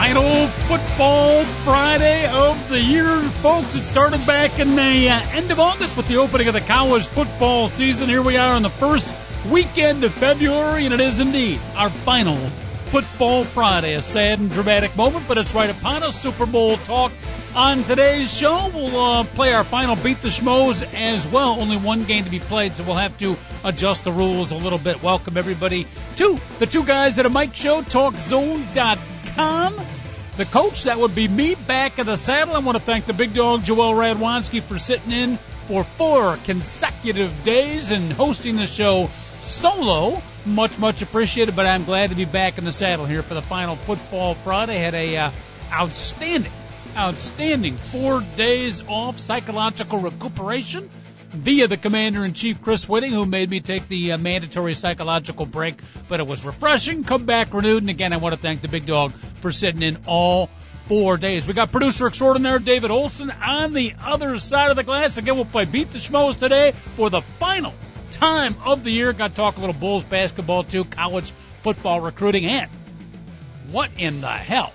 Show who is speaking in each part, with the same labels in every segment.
Speaker 1: Final football Friday of the year, folks. It started back in the uh, end of August with the opening of the college football season. Here we are on the first weekend of February, and it is indeed our final football Friday. A sad and dramatic moment, but it's right upon us. Super Bowl talk on today's show. We'll uh, play our final Beat the Schmoes as well. Only one game to be played, so we'll have to adjust the rules a little bit. Welcome everybody to the Two Guys at a Mic Show, TalkZone.com. The coach, that would be me back in the saddle. I want to thank the big dog, Joel Radwanski, for sitting in for four consecutive days and hosting the show solo. Much, much appreciated, but I'm glad to be back in the saddle here for the final football Friday. Had a uh, outstanding outstanding four days off psychological recuperation via the commander in chief Chris Whitting, who made me take the uh, mandatory psychological break. But it was refreshing, come back renewed, and again, I want to thank the big dog for sitting in all four days. We got producer extraordinaire David Olson on the other side of the glass. Again, we'll play Beat the Schmoes today for the final time of the year. Got to talk a little Bulls basketball too, college football recruiting, and what in the hell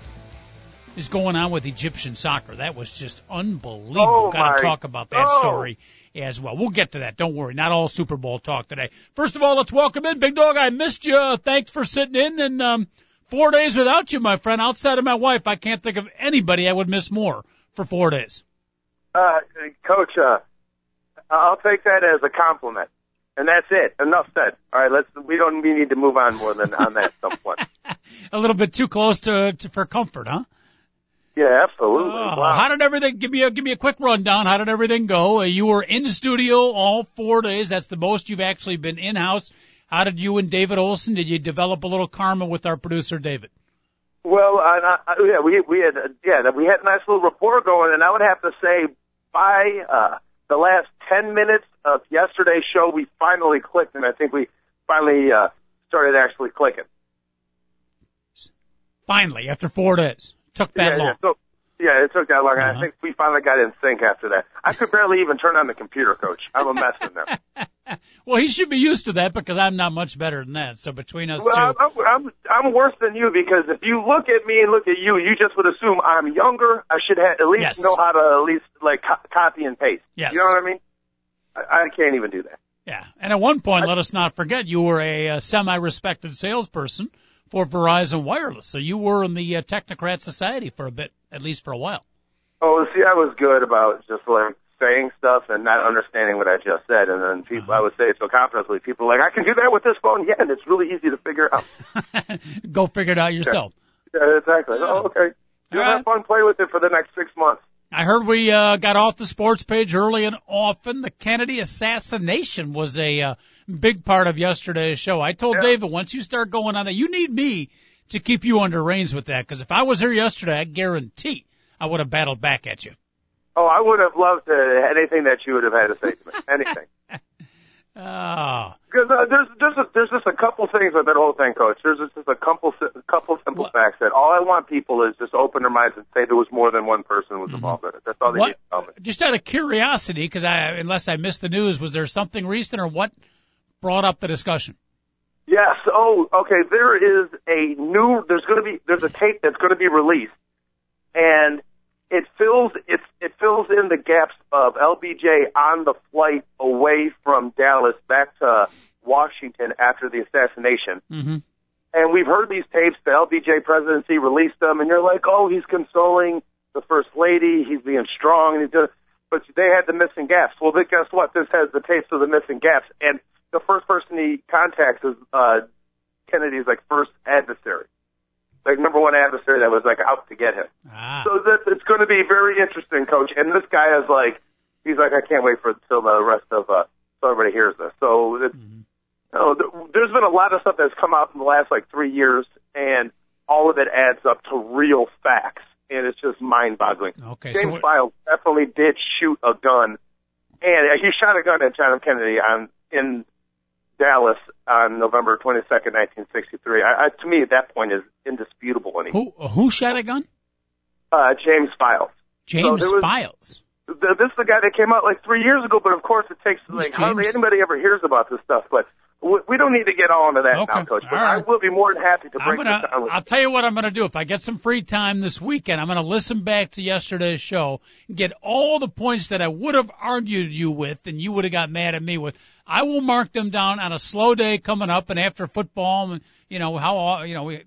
Speaker 1: is going on with Egyptian soccer. That was just unbelievable.
Speaker 2: Oh,
Speaker 1: Got to talk about that
Speaker 2: oh.
Speaker 1: story as well. We'll get to that. Don't worry. Not all Super Bowl talk today. First of all, let's welcome in Big Dog. I missed you. Thanks for sitting in and, um, four days without you, my friend. Outside of my wife, I can't think of anybody I would miss more for four days.
Speaker 2: Uh, coach, uh, I'll take that as a compliment. And that's it. Enough said. All right, let's. We don't. We need to move on more than on that at some point.
Speaker 1: A little bit too close to, to for comfort, huh?
Speaker 2: Yeah, absolutely.
Speaker 1: Oh,
Speaker 2: wow.
Speaker 1: How did everything? Give me a give me a quick rundown. How did everything go? Uh, you were in studio all four days. That's the most you've actually been in house. How did you and David Olson? Did you develop a little karma with our producer David?
Speaker 2: Well, I, I, yeah, we we had uh, yeah we had a nice little rapport going, and I would have to say by uh, the last ten minutes of yesterday's show, we finally clicked, and I think we finally uh, started actually clicking.
Speaker 1: Finally, after four days, took that
Speaker 2: yeah,
Speaker 1: long.
Speaker 2: Yeah, so, yeah, it took that long.
Speaker 1: Uh-huh.
Speaker 2: I think we finally got in sync after that. I could barely even turn on the computer, Coach. I'm a mess in there.
Speaker 1: Well, he should be used to that because I'm not much better than that. So between us
Speaker 2: Well,
Speaker 1: two,
Speaker 2: I'm, I'm I'm worse than you because if you look at me and look at you, you just would assume I'm younger. I should have, at least
Speaker 1: Yes.
Speaker 2: know how to at least like co- copy and paste.
Speaker 1: Yes.
Speaker 2: You know what I mean? I, I can't even do that.
Speaker 1: yeah. And at one point, let us not forget, you were a, uh semi-respected salesperson for Verizon Wireless. So you were in the uh, Technocrat Society for a bit, at least for a while.
Speaker 2: Oh, see, I was good about just like saying stuff and not understanding what I just said, and then people,
Speaker 1: Uh-huh.
Speaker 2: I would say it so confidently. People are like, I can do that with this phone, yeah, and it's really easy to figure out.
Speaker 1: Go figure it out yourself.
Speaker 2: Yeah, exactly. Oh, okay.
Speaker 1: All right.
Speaker 2: have fun play with it for the next six months.
Speaker 1: I heard we uh, got off the sports page early and often. The Kennedy assassination was a uh, big part of yesterday's show. I told
Speaker 2: Yeah.
Speaker 1: David once you start going on that, you need me to keep you under reins with that because if I was here yesterday, I guarantee I would have battled back at you.
Speaker 2: Oh, I would have loved to anything that you would have had to say to me. Anything.
Speaker 1: Oh,
Speaker 2: Because uh, there's there's a, there's just a couple things with that whole thing, Coach. There's just, a couple a couple simple
Speaker 1: What?
Speaker 2: facts that all I want people is just open their minds and say there was more than one person was involved in it. That's all they need
Speaker 1: Mm-hmm.
Speaker 2: to tell me.
Speaker 1: Just out of curiosity, because I, unless I missed the news, was there something recent or what brought up the discussion?
Speaker 2: Yes. Oh, okay. There is a new. There's going to be. There's a tape that's going to be released, and it fills. It's it fills in the gaps of LBJ on the flight away from Dallas back to Washington after the assassination.
Speaker 1: Mm-hmm.
Speaker 2: And we've heard these tapes. The LBJ presidency released them, and you're like, oh, he's consoling the first lady. He's being strong, and he's doing. But they had the missing gaps. Well, then guess what? This has the tapes of the missing gaps, and the first person he contacts is uh, Kennedy's like first adversary, like number one adversary that was like out to get him.
Speaker 1: Ah,
Speaker 2: So that it's going to be very interesting, Coach. And this guy is like, he's like, I can't wait for till the rest of uh, so everybody hears this. So it's, you know, th- there's been a lot of stuff that's come out in the last like three years, and all of it adds up to real facts. And it's just mind-boggling.
Speaker 1: Okay,
Speaker 2: James
Speaker 1: so what,
Speaker 2: definitely did shoot a gun, and he shot a gun at John F. Kennedy on in Dallas on November 22nd, 1963. I, I, to me, at that point, is indisputable. He,
Speaker 1: who who shot a gun?
Speaker 2: uh, James Files.
Speaker 1: James
Speaker 2: there was-
Speaker 1: Files.
Speaker 2: The, this is the guy that came out like three years ago, but of course it takes
Speaker 1: Who's
Speaker 2: like hardly anybody ever hears about this stuff. But we, don't need to get all into that
Speaker 1: Okay,
Speaker 2: now, Coach. But
Speaker 1: right.
Speaker 2: I will be more than happy to break
Speaker 1: gonna.
Speaker 2: this down with
Speaker 1: I'll tell you what I'm gonna do. If I get some free time this weekend, I'm gonna listen back to yesterday's show and get all the points that I would have argued you with, and you would have got mad at me with. I will mark them down on a slow day coming up, and after football, and you know how uh, you know we.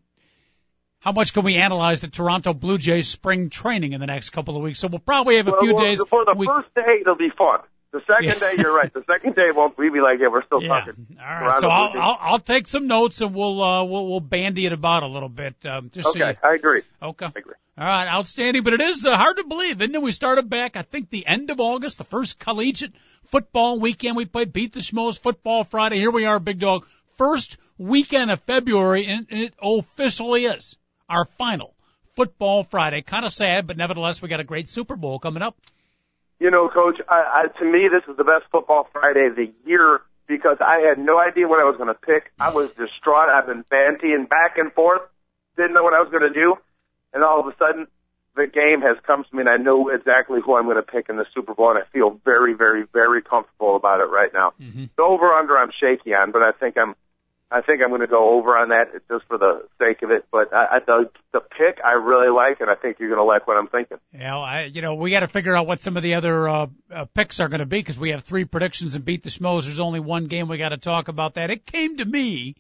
Speaker 1: How much can we analyze the Toronto Blue Jays spring training in the next couple of weeks? So we'll probably have a
Speaker 2: Well,
Speaker 1: few
Speaker 2: well,
Speaker 1: days.
Speaker 2: For the
Speaker 1: we,
Speaker 2: first day, it'll be fun. The second
Speaker 1: Yeah.
Speaker 2: day, you're right. The second day won't we be like, yeah, we're still
Speaker 1: yeah.
Speaker 2: talking.
Speaker 1: All right. So I'll, I'll I'll take some notes and we'll uh we'll we'll bandy it about a little bit. Um, just so
Speaker 2: Okay,
Speaker 1: you,
Speaker 2: I agree.
Speaker 1: okay.
Speaker 2: I agree.
Speaker 1: All right, outstanding. But it is uh, hard to believe, isn't? We started back, I think, the end of August, the first collegiate football weekend. We played Beat the Schmoes Football Friday. Here we are, Big Dog. First weekend of February, and it officially is our final Football Friday. Kind of sad, but nevertheless, we got a great Super Bowl coming up.
Speaker 2: You know, Coach, I, I, to me, this is the best football Friday of the year because I had no idea what I was going to pick. I was distraught. I've been bantying back and forth, didn't know what I was going to do, and all of a sudden, the game has come to me, and I know exactly who I'm going to pick in the Super Bowl, and I feel very, very, very comfortable about it right now.
Speaker 1: Mm-hmm.
Speaker 2: The over under, I'm shaky on, but I think I'm. I think I'm going to go over on that just for the sake of it. But I, I, the the pick I really like, and I think you're going to like what I'm thinking.
Speaker 1: You know, I, you know, we got to figure out what some of the other uh, uh, picks are going to be because we have three predictions and beat the Schmoes. There's only one game. We got to talk about that. It came to me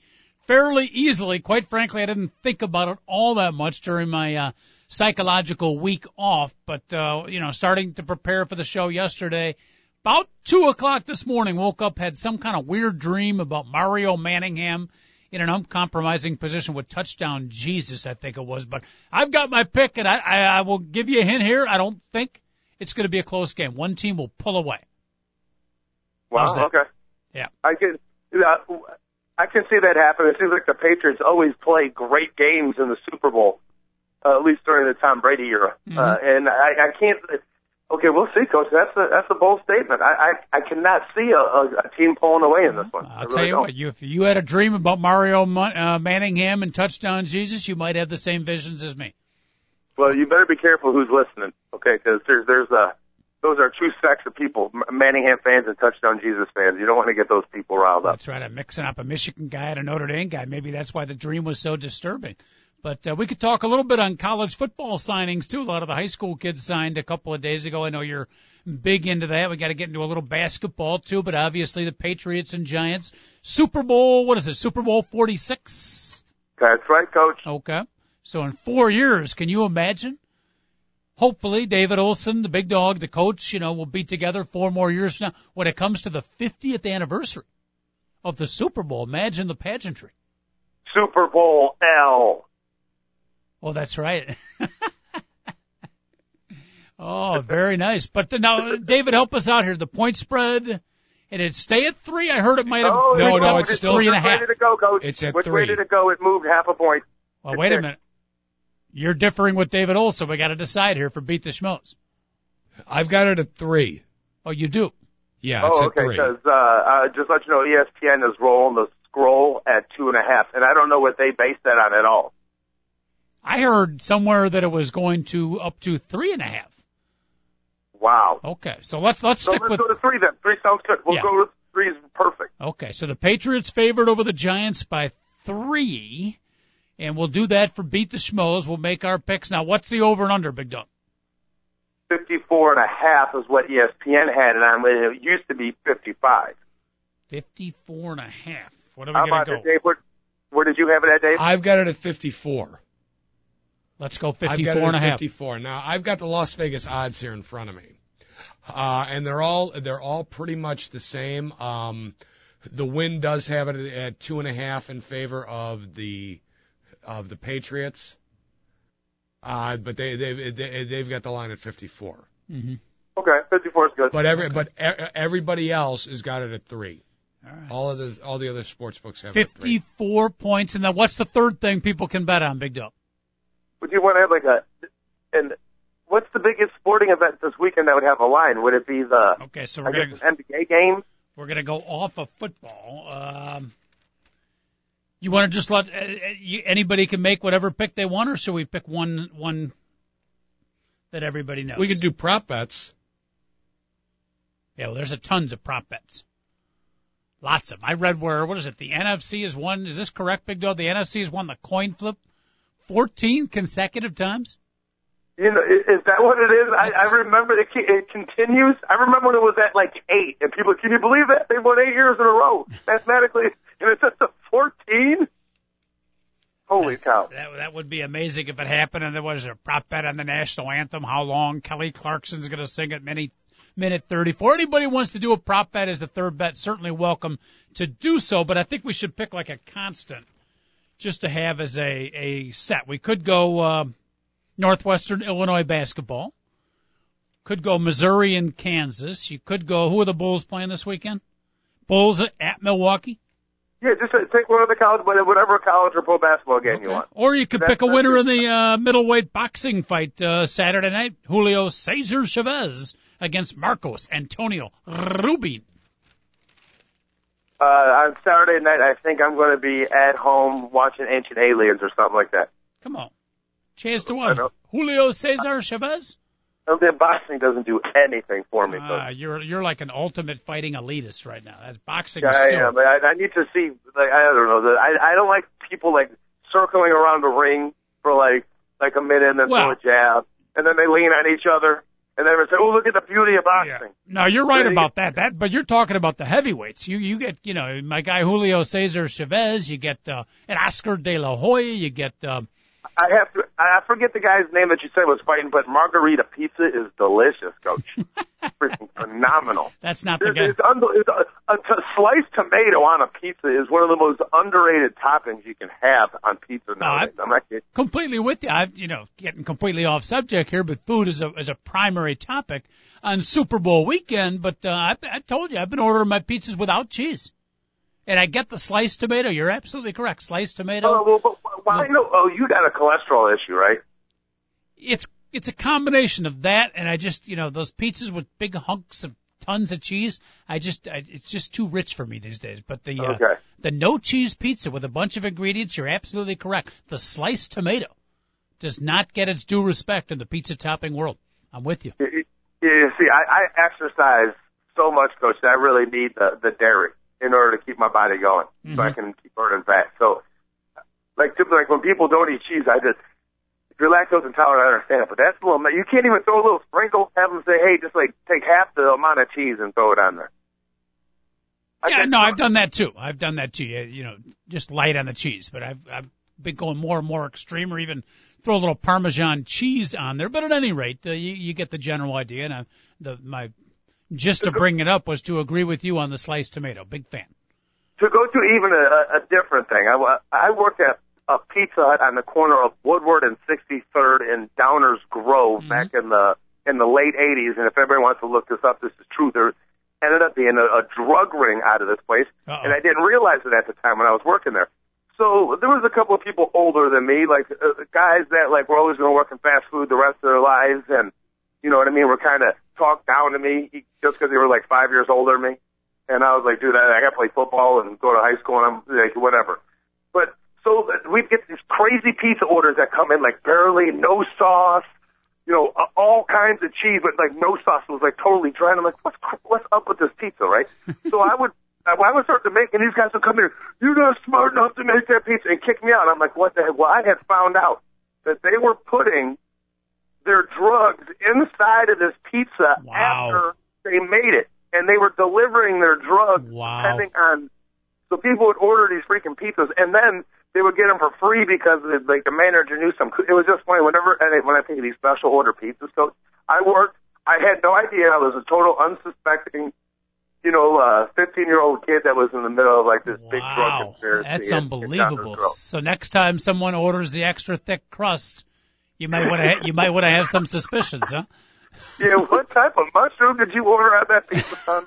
Speaker 1: fairly easily. Quite frankly, I didn't think about it all that much during my uh, psychological week off. But uh, you know, starting to prepare for the show yesterday, about two o'clock this morning, woke up, had some kind of weird dream about Mario Manningham in an uncompromising position with touchdown Jesus, I think it was. But I've got my pick, and I, I, I will give you a hint here. I don't think it's going to be a close game. One team will pull away.
Speaker 2: Wow. Okay.
Speaker 1: Yeah.
Speaker 2: I can. Uh, I can see that happen. It seems like the Patriots always play great games in the Super Bowl, uh, at least during the Tom Brady era.
Speaker 1: Mhm.
Speaker 2: Uh, and I, I can't. Okay, we'll see, Coach. That's a that's a bold statement. I I, I cannot see a, a, a team pulling away in this one.
Speaker 1: I'll
Speaker 2: really
Speaker 1: tell you
Speaker 2: don't.
Speaker 1: what, you, if you had a dream about Mario uh, Manningham and touchdown Jesus, you might have the same visions as me.
Speaker 2: Well, you better be careful who's listening, okay? Because there's there's a those are two sects of people: Manningham fans and touchdown Jesus fans. You don't want to get those people riled up.
Speaker 1: That's right. I'm mixing up a Michigan guy and a Notre Dame guy. Maybe that's why the dream was so disturbing. But uh, we could talk a little bit on college football signings too. A lot of the high school kids signed a couple of days ago. I know you're big into that. We got to get into a little basketball too, but obviously the Patriots and Giants Super Bowl. What is it? Super Bowl 46.
Speaker 2: That's right, Coach.
Speaker 1: Okay. So in four years, can you imagine? Hopefully, David Olson, the big dog, the coach, you know, will be together four more years now. When it comes to the 50th anniversary of the Super Bowl, imagine the pageantry.
Speaker 2: Super Bowl L.
Speaker 1: Oh, that's right. oh, very nice. But now, David, help us out here. The point spread, and it stay at three. I heard it might have.
Speaker 2: Oh,
Speaker 3: No,
Speaker 2: it
Speaker 3: no,
Speaker 2: moved.
Speaker 3: it's still-
Speaker 1: three and a
Speaker 2: Which way
Speaker 1: half.
Speaker 2: did it go, Coach?
Speaker 3: It's at
Speaker 2: Which way
Speaker 3: three.
Speaker 2: did it go? It moved half a point.
Speaker 1: Well, wait a minute. You're differing with David Olson. We got to decide here for beat the schmoes.
Speaker 3: I've got it at three.
Speaker 1: Oh, you do.
Speaker 3: Yeah, it's
Speaker 2: oh,
Speaker 3: at
Speaker 2: okay.
Speaker 3: three.
Speaker 2: Because uh, uh, just let you know, ESPN is rolling the scroll at two and a half, and I don't know what they based that on at all.
Speaker 1: I heard somewhere that it was going to up to three and a half.
Speaker 2: Wow.
Speaker 1: Okay, so let's let's
Speaker 2: So
Speaker 1: stick
Speaker 2: let's
Speaker 1: with
Speaker 2: go to three then. Three sounds good. We'll
Speaker 1: Yeah.
Speaker 2: go with three is perfect.
Speaker 1: okay. So the Patriots favored over the Giants by three, and we'll do that for beat the schmoes. We'll make our picks now. What's the over and under, Big Dog?
Speaker 2: Fifty-four and a half is what ESPN had it on. It used to be fifty-five.
Speaker 1: Fifty-four and a half. What are we gonna
Speaker 2: about
Speaker 1: go?
Speaker 2: it, Dave? Where, where did you have it at, Dave?
Speaker 3: I've got it at 54.
Speaker 1: Let's go
Speaker 3: I've got
Speaker 1: fifty-four
Speaker 3: it
Speaker 1: and a
Speaker 3: at
Speaker 1: half.
Speaker 3: 54. Now I've got the Las Vegas odds here in front of me, uh, and they're all they're all pretty much the same. Um, the Wynn does have it at two and a half in favor of the of the Patriots, uh, but they they've they, they've got the line at 54.
Speaker 1: Mm-hmm.
Speaker 2: Okay, fifty-four is good.
Speaker 3: But every but e- everybody else has got it at three.
Speaker 1: All right.
Speaker 3: All of the all the other sports books have it at three.
Speaker 1: Fifty-four points, and then what's the third thing people can bet on, Big Dog?
Speaker 2: Would you want to have like a an what's the biggest sporting event this weekend that would have a line? Would it be the
Speaker 1: Okay, so we're gonna
Speaker 2: NBA games?
Speaker 1: we're gonna go off of football. Um, you want to just let uh, uh, you, anybody can make whatever pick they want, or should we pick one one that everybody knows?
Speaker 3: We could do prop bets.
Speaker 1: Yeah, well, there's a tons of prop bets. Lots of them. I read where what is it? The NFC has won. Is this correct, Big Dog? The NFC has won the coin flip 14 consecutive times.
Speaker 2: You know, is, that what it is? I, I remember it, it continues. I remember when it was at like eight, and people, can you believe that they won eight years in a row mathematically, and it's at the fourteen? Holy
Speaker 1: That's-
Speaker 2: cow!
Speaker 1: That that would be amazing if it happened. And there was a prop bet on the national anthem. How long Kelly Clarkson's going to sing at minute minute 34. Anybody who wants to do a prop bet as the third bet, certainly welcome to do so. But I think we should pick like a constant, just to have as a a set. We could go uh, Northwestern Illinois basketball. Could go Missouri and Kansas. You could go. Who are the Bulls playing this weekend? Bulls at Milwaukee.
Speaker 2: Yeah, just uh, take one of the college, whatever college or pro basketball game you want.
Speaker 1: Or you could
Speaker 2: That's-
Speaker 1: pick a winner in the uh, middleweight boxing fight uh, Saturday night. Julio Cesar Chavez against Marcos Antonio Rubio.
Speaker 2: Uh, on Saturday night, I think I'm going to be at home watching Ancient Aliens or something like that.
Speaker 1: Come on. Chance to
Speaker 2: know.
Speaker 1: Julio Cesar Chavez?
Speaker 2: The boxing doesn't do anything for me.
Speaker 1: Uh, you're you're like an ultimate fighting elitist right now. That boxing
Speaker 2: Yeah,
Speaker 1: is
Speaker 2: I
Speaker 1: still
Speaker 2: am. But I, I need to see. Like I don't know. The, I I don't like people like circling around the ring for like like a minute and then
Speaker 1: Well-
Speaker 2: throw a jab, and then they lean on each other, and they say, "Oh, look at the beauty of boxing."
Speaker 1: No, you're right
Speaker 2: Yeah,
Speaker 1: about that. That, but you're talking about the heavyweights. You you get you know my guy Julio Cesar Chavez. You get uh, an Oscar De La Hoya. You get uh,
Speaker 2: I have to. I forget the guy's name that you said was fighting, but margarita pizza is delicious, Coach. Freaking phenomenal.
Speaker 1: that's not the guy.
Speaker 2: it's unbel- it's a, a t- sliced tomato on a pizza is one of the most underrated toppings you can have on pizza nowadays. I'm not kidding.
Speaker 1: completely with you. I've, you know, getting completely off subject here, but food is a is a primary topic on Super Bowl weekend. But uh, I, I told you I've been ordering my pizzas without cheese, and I get the sliced tomato. You're absolutely correct. Sliced tomato.
Speaker 2: Oh, well, but why? No. Oh, you got a cholesterol issue, right?
Speaker 1: It's it's a combination of that, and I just you know those pizzas with big hunks of tons of cheese. I just I, it's just too rich for me these days. But the uh,
Speaker 2: Okay.
Speaker 1: the no cheese pizza with a bunch of ingredients, you're absolutely correct. The sliced tomato does not get its due respect in the pizza topping world. I'm with you.
Speaker 2: You, you see, I, I exercise so much, Coach, that I really need the the dairy in order to keep my body going, so I can keep burning fat. So, like, typically, like when people don't eat cheese, I just if you're lactose intolerant, I understand it, but that's a little. You can't even throw a little sprinkle. Have them say, "Hey, just like take half the amount of cheese and throw it on there." I
Speaker 1: Yeah, no, I've done that too. I've done that too. You you know, just light on the cheese, but I've I've been going more and more extreme, or even throw a little Parmesan cheese on there. But at any rate, uh, you, you get the general idea. And I, the my gist of bringing it up was to agree with you on the sliced tomato. Big fan.
Speaker 2: to go to even a, a different thing. I, wa- I worked at a Pizza Hut on the corner of Woodward and 63rd in Downers Grove back in the in the late 80s. And if everybody wants to look this up, this is true. There ended up being a, a drug ring out of this place,
Speaker 1: Uh-oh.
Speaker 2: and I didn't realize it at the time when I was working there. So there was a couple of people older than me, like uh, guys that like were always going to work in fast food the rest of their lives, and you know what I mean, were kind of talked down to me just because they were like five years older than me. And I was like, dude, I, I got to play football and go to high school, and I'm like, whatever. But so we'd get these crazy pizza orders that come in like barely no sauce, you know, all kinds of cheese, but like no sauce. It was like totally dry. And I'm like, what's what's up with this pizza, right? so I would. I would start to make, and these guys would come here. You're not smart enough to make that pizza, and kick me out. I'm like, what the heck? Well, I had found out that they were putting their drugs inside of this pizza
Speaker 1: Wow.
Speaker 2: after they made it, and they were delivering their drugs
Speaker 1: Wow.
Speaker 2: depending on. So people would order these freaking pizzas, and then they would get them for free because the, like the manager knew some. It was just funny. Whenever and when I think of these special order pizzas, so I worked. I had no idea. I was a total unsuspecting, you know, uh, 15 year old kid that was in the middle of like this big drug conspiracy.
Speaker 1: that's
Speaker 2: in
Speaker 1: unbelievable.
Speaker 2: Grove.
Speaker 1: So next time someone orders the extra thick crust, you might want to you might want to have some suspicions, huh?
Speaker 2: Yeah, what type of mushroom did you order on that pizza, son?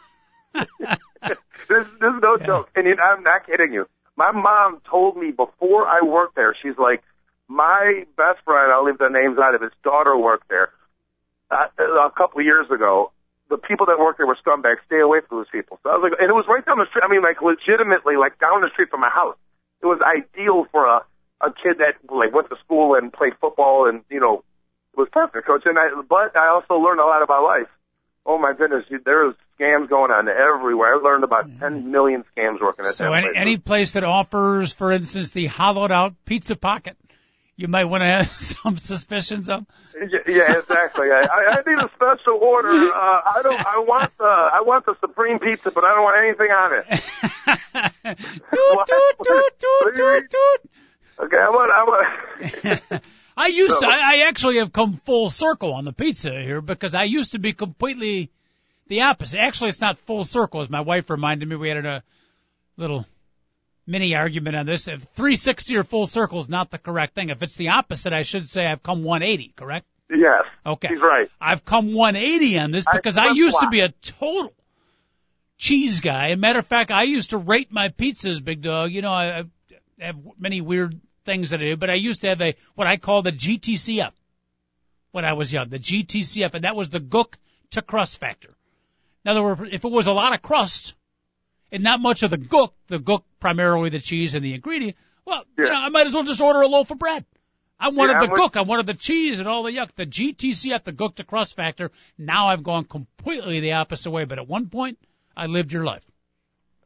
Speaker 2: this, this is no joke, and you, I'm not kidding you. My mom told me before I worked there. She's like, my best friend. I'll leave the names out of his daughter worked there. uh, a couple of years ago, the people that work there were scumbags. Stay away from those people. So I was like, and it was right down the street. I mean, like legitimately, like down the street from my house. It was ideal for a a kid that like went to school and played football and you know was perfect, coach. And I, but I also learned a lot about life. Oh my goodness, there's scams going on everywhere. I learned about 10 million scams working at
Speaker 1: so
Speaker 2: that
Speaker 1: any,
Speaker 2: place.
Speaker 1: any place that offers, for instance, the hollowed out pizza pocket, you might want to have some suspicions of.
Speaker 2: Yeah, exactly. I, I need a special order. Uh, I don't. I want the. I want the supreme pizza, but I don't want anything on it.
Speaker 1: toot, toot, toot, toot, toot, toot.
Speaker 2: Okay, I want. I want.
Speaker 1: I used to, I, I actually have come full circle on the pizza here because I used to be completely the opposite. Actually, it's not full circle, as my wife reminded me. We had a little mini argument on this. If 360 or full circle is not the correct thing. If it's the opposite, I should say I've come 180, correct?
Speaker 2: yes.
Speaker 1: Okay.
Speaker 2: He's right.
Speaker 1: I've come 180 on this because I used to be a total cheese guy. As a matter of fact, I used to rate my pizzas, big dog. You know, I, I have many weird things that I do, but I used to have a, what I call the GTCF when I was young, the GTCF, and that was the gook to crust factor. In other words, if it was a lot of crust and not much of the gook, the gook primarily the cheese and the ingredient, well, you know, I might as well just order a loaf of bread. I wanted
Speaker 2: Yeah,
Speaker 1: the
Speaker 2: with-
Speaker 1: gook, I wanted the cheese and all the yuck, the GTCF, the gook to crust factor. Now I've gone completely the opposite way, but at one point, I lived your life.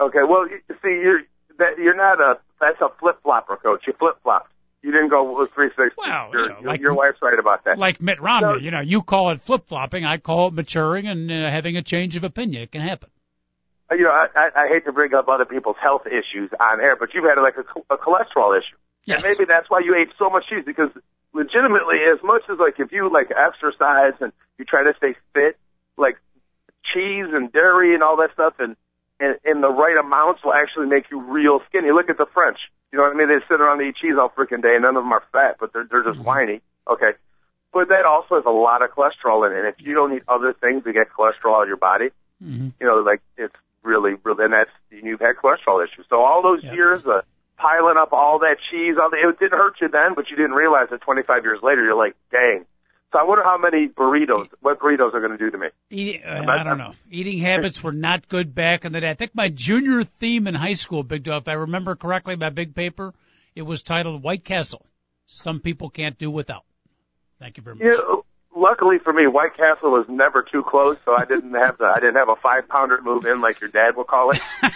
Speaker 2: Okay. Well, see, you're that you're not a. That's a flip flopper, coach. You flip flopped. You didn't go with 360.
Speaker 1: Well,
Speaker 2: your,
Speaker 1: you know, like-
Speaker 2: your wife's right about that.
Speaker 1: Like Mitt Romney,
Speaker 2: No.
Speaker 1: you know, you call it flip flopping, I call it maturing and uh, having a change of opinion. It can happen.
Speaker 2: you know, I, I, I hate to bring up other people's health issues on air, but you've had like a, a cholesterol issue.
Speaker 1: Yes.
Speaker 2: And maybe that's why you ate so much cheese because legitimately, as much as like if you like exercise and you try to stay fit, like cheese and dairy and all that stuff and, and in the right amounts will actually make you real skinny. Look at the French. You know what I mean? They sit around and eat cheese all freaking day and none of them are fat, but they're, they're just whiny. Okay. But that also has a lot of cholesterol in it. And if you don't eat other things to get cholesterol in your body,
Speaker 1: Mm-hmm.
Speaker 2: you know, like it's really, really, and that's you've had cholesterol issues. So all those
Speaker 1: Yep.
Speaker 2: years of piling up all that cheese, all the, it didn't hurt you then, but you didn't realize that 25 years later, you're like, dang. So I wonder how many burritos, what burritos are going to do to me.
Speaker 1: Eating, uh, I don't know. Eating habits were not good back in the day. I think my junior theme in high school, Big Dog, if I remember correctly, my big paper, it was titled White Castle. Some people can't do without. Thank you very much.
Speaker 2: You know, luckily for me, White Castle was never too close, so I didn't have the, I didn't have a five pounder move in like your dad would call it.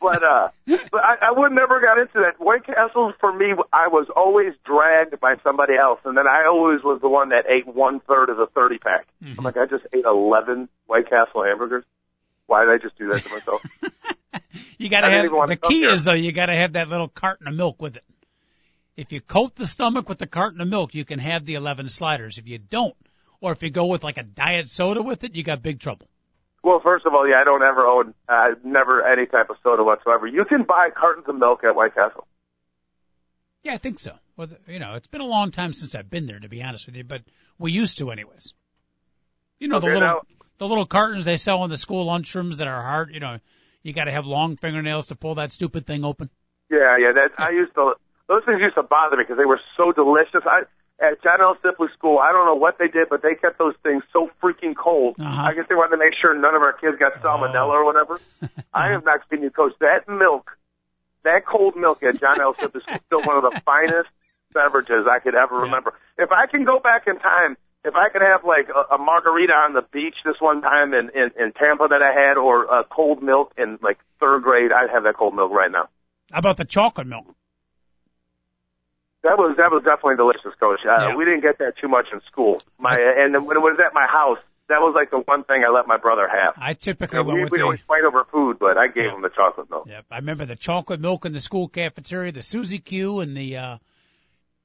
Speaker 2: but uh, but I, I would never got into that. White Castle for me, I was always dragged by somebody else, and then I always was the one that ate one third of the thirty pack.
Speaker 1: Mm-hmm.
Speaker 2: I'm like, I just ate eleven White Castle hamburgers. Why did I just do that to myself?
Speaker 1: You gotta have, the key
Speaker 2: here.
Speaker 1: is though, you gotta have that little carton of milk with it. If you coat the stomach with the carton of milk, you can have the 11 sliders. If you don't, or if you go with like a diet soda with it, you got big trouble.
Speaker 2: well, first of all, yeah, I don't ever own, uh, never any type of soda whatsoever. You can buy cartons of milk at White Castle.
Speaker 1: Yeah, I think so. Well, th- you know, it's been a long time since I've been there, to be honest with you, but we used to anyways. You know, the little,
Speaker 2: now-
Speaker 1: the little cartons they sell in the school lunchrooms that are hard, you know, you gotta have long fingernails to pull that stupid thing open.
Speaker 2: Yeah, yeah. That I used to. Those things used to bother me because they were so delicious. I at John L. Sibley School, I don't know what they did, but they kept those things so freaking cold.
Speaker 1: Uh-huh.
Speaker 2: I guess they wanted to make sure none of our kids got salmonella or whatever. I am not kidding you, Coach. That milk, that cold milk at John L. Sibley School, is still one of the finest beverages I could ever remember. If I can go back in time. If I could have like a, a margarita on the beach this one time in, in, in Tampa that I had, or uh, cold milk in like third grade, I'd have that cold milk right now.
Speaker 1: How about the chocolate milk?
Speaker 2: That was that was definitely delicious, Coach. Uh,
Speaker 1: Yeah.
Speaker 2: We didn't get that too much in school. My and when it was at my house, that was like the one thing I let my brother have.
Speaker 1: I typically
Speaker 2: You know,
Speaker 1: went
Speaker 2: we
Speaker 1: with
Speaker 2: we
Speaker 1: the,
Speaker 2: always fight over food, but I gave him the chocolate milk.
Speaker 1: Yep, I remember the chocolate milk in the school cafeteria, the Suzy Q, and the uh,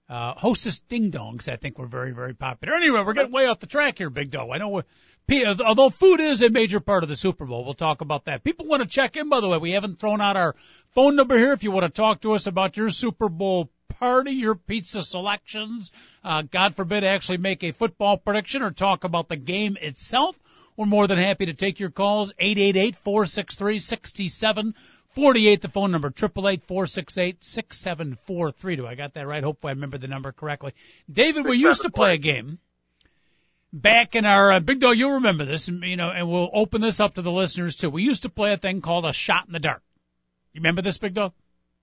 Speaker 1: uh, Hostess Ding Dongs. I think were very, very popular. Anyway, we're getting way off the track here, Big Doe. I know, we're, P- although food is a major part of the Super Bowl, we'll talk about that. People want to check in, by the way. We haven't thrown out our phone number here. If you want to talk to us about your Super Bowl party, your pizza selections, uh, God forbid, actually make a football prediction or talk about the game itself. We're more than happy to take your calls. 888-463-6748, the phone number, 888-468-6743. Do I got that right? Hopefully I remember the number correctly. David, we used to play a game back in our uh, big dog, you'll remember this, and, you know, and we'll open this up to the listeners too. We used to play a thing called a shot in the dark. You remember this, big dog?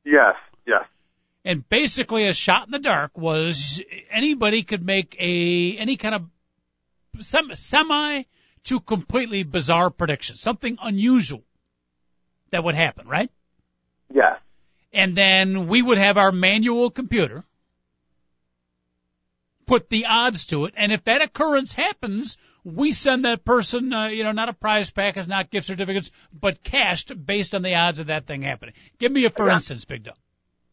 Speaker 2: Yes, yes.
Speaker 1: And basically, a shot in the dark was anybody could make a any kind of semi to completely bizarre prediction, something unusual that would happen, right?
Speaker 2: Yes.
Speaker 1: And then we would have our manual computer put the odds to it, and if that occurrence happens, we send that person, uh, you know, not a prize package, not gift certificates, but cashed based on the odds of that thing happening. Give me a for instance, Big Dog.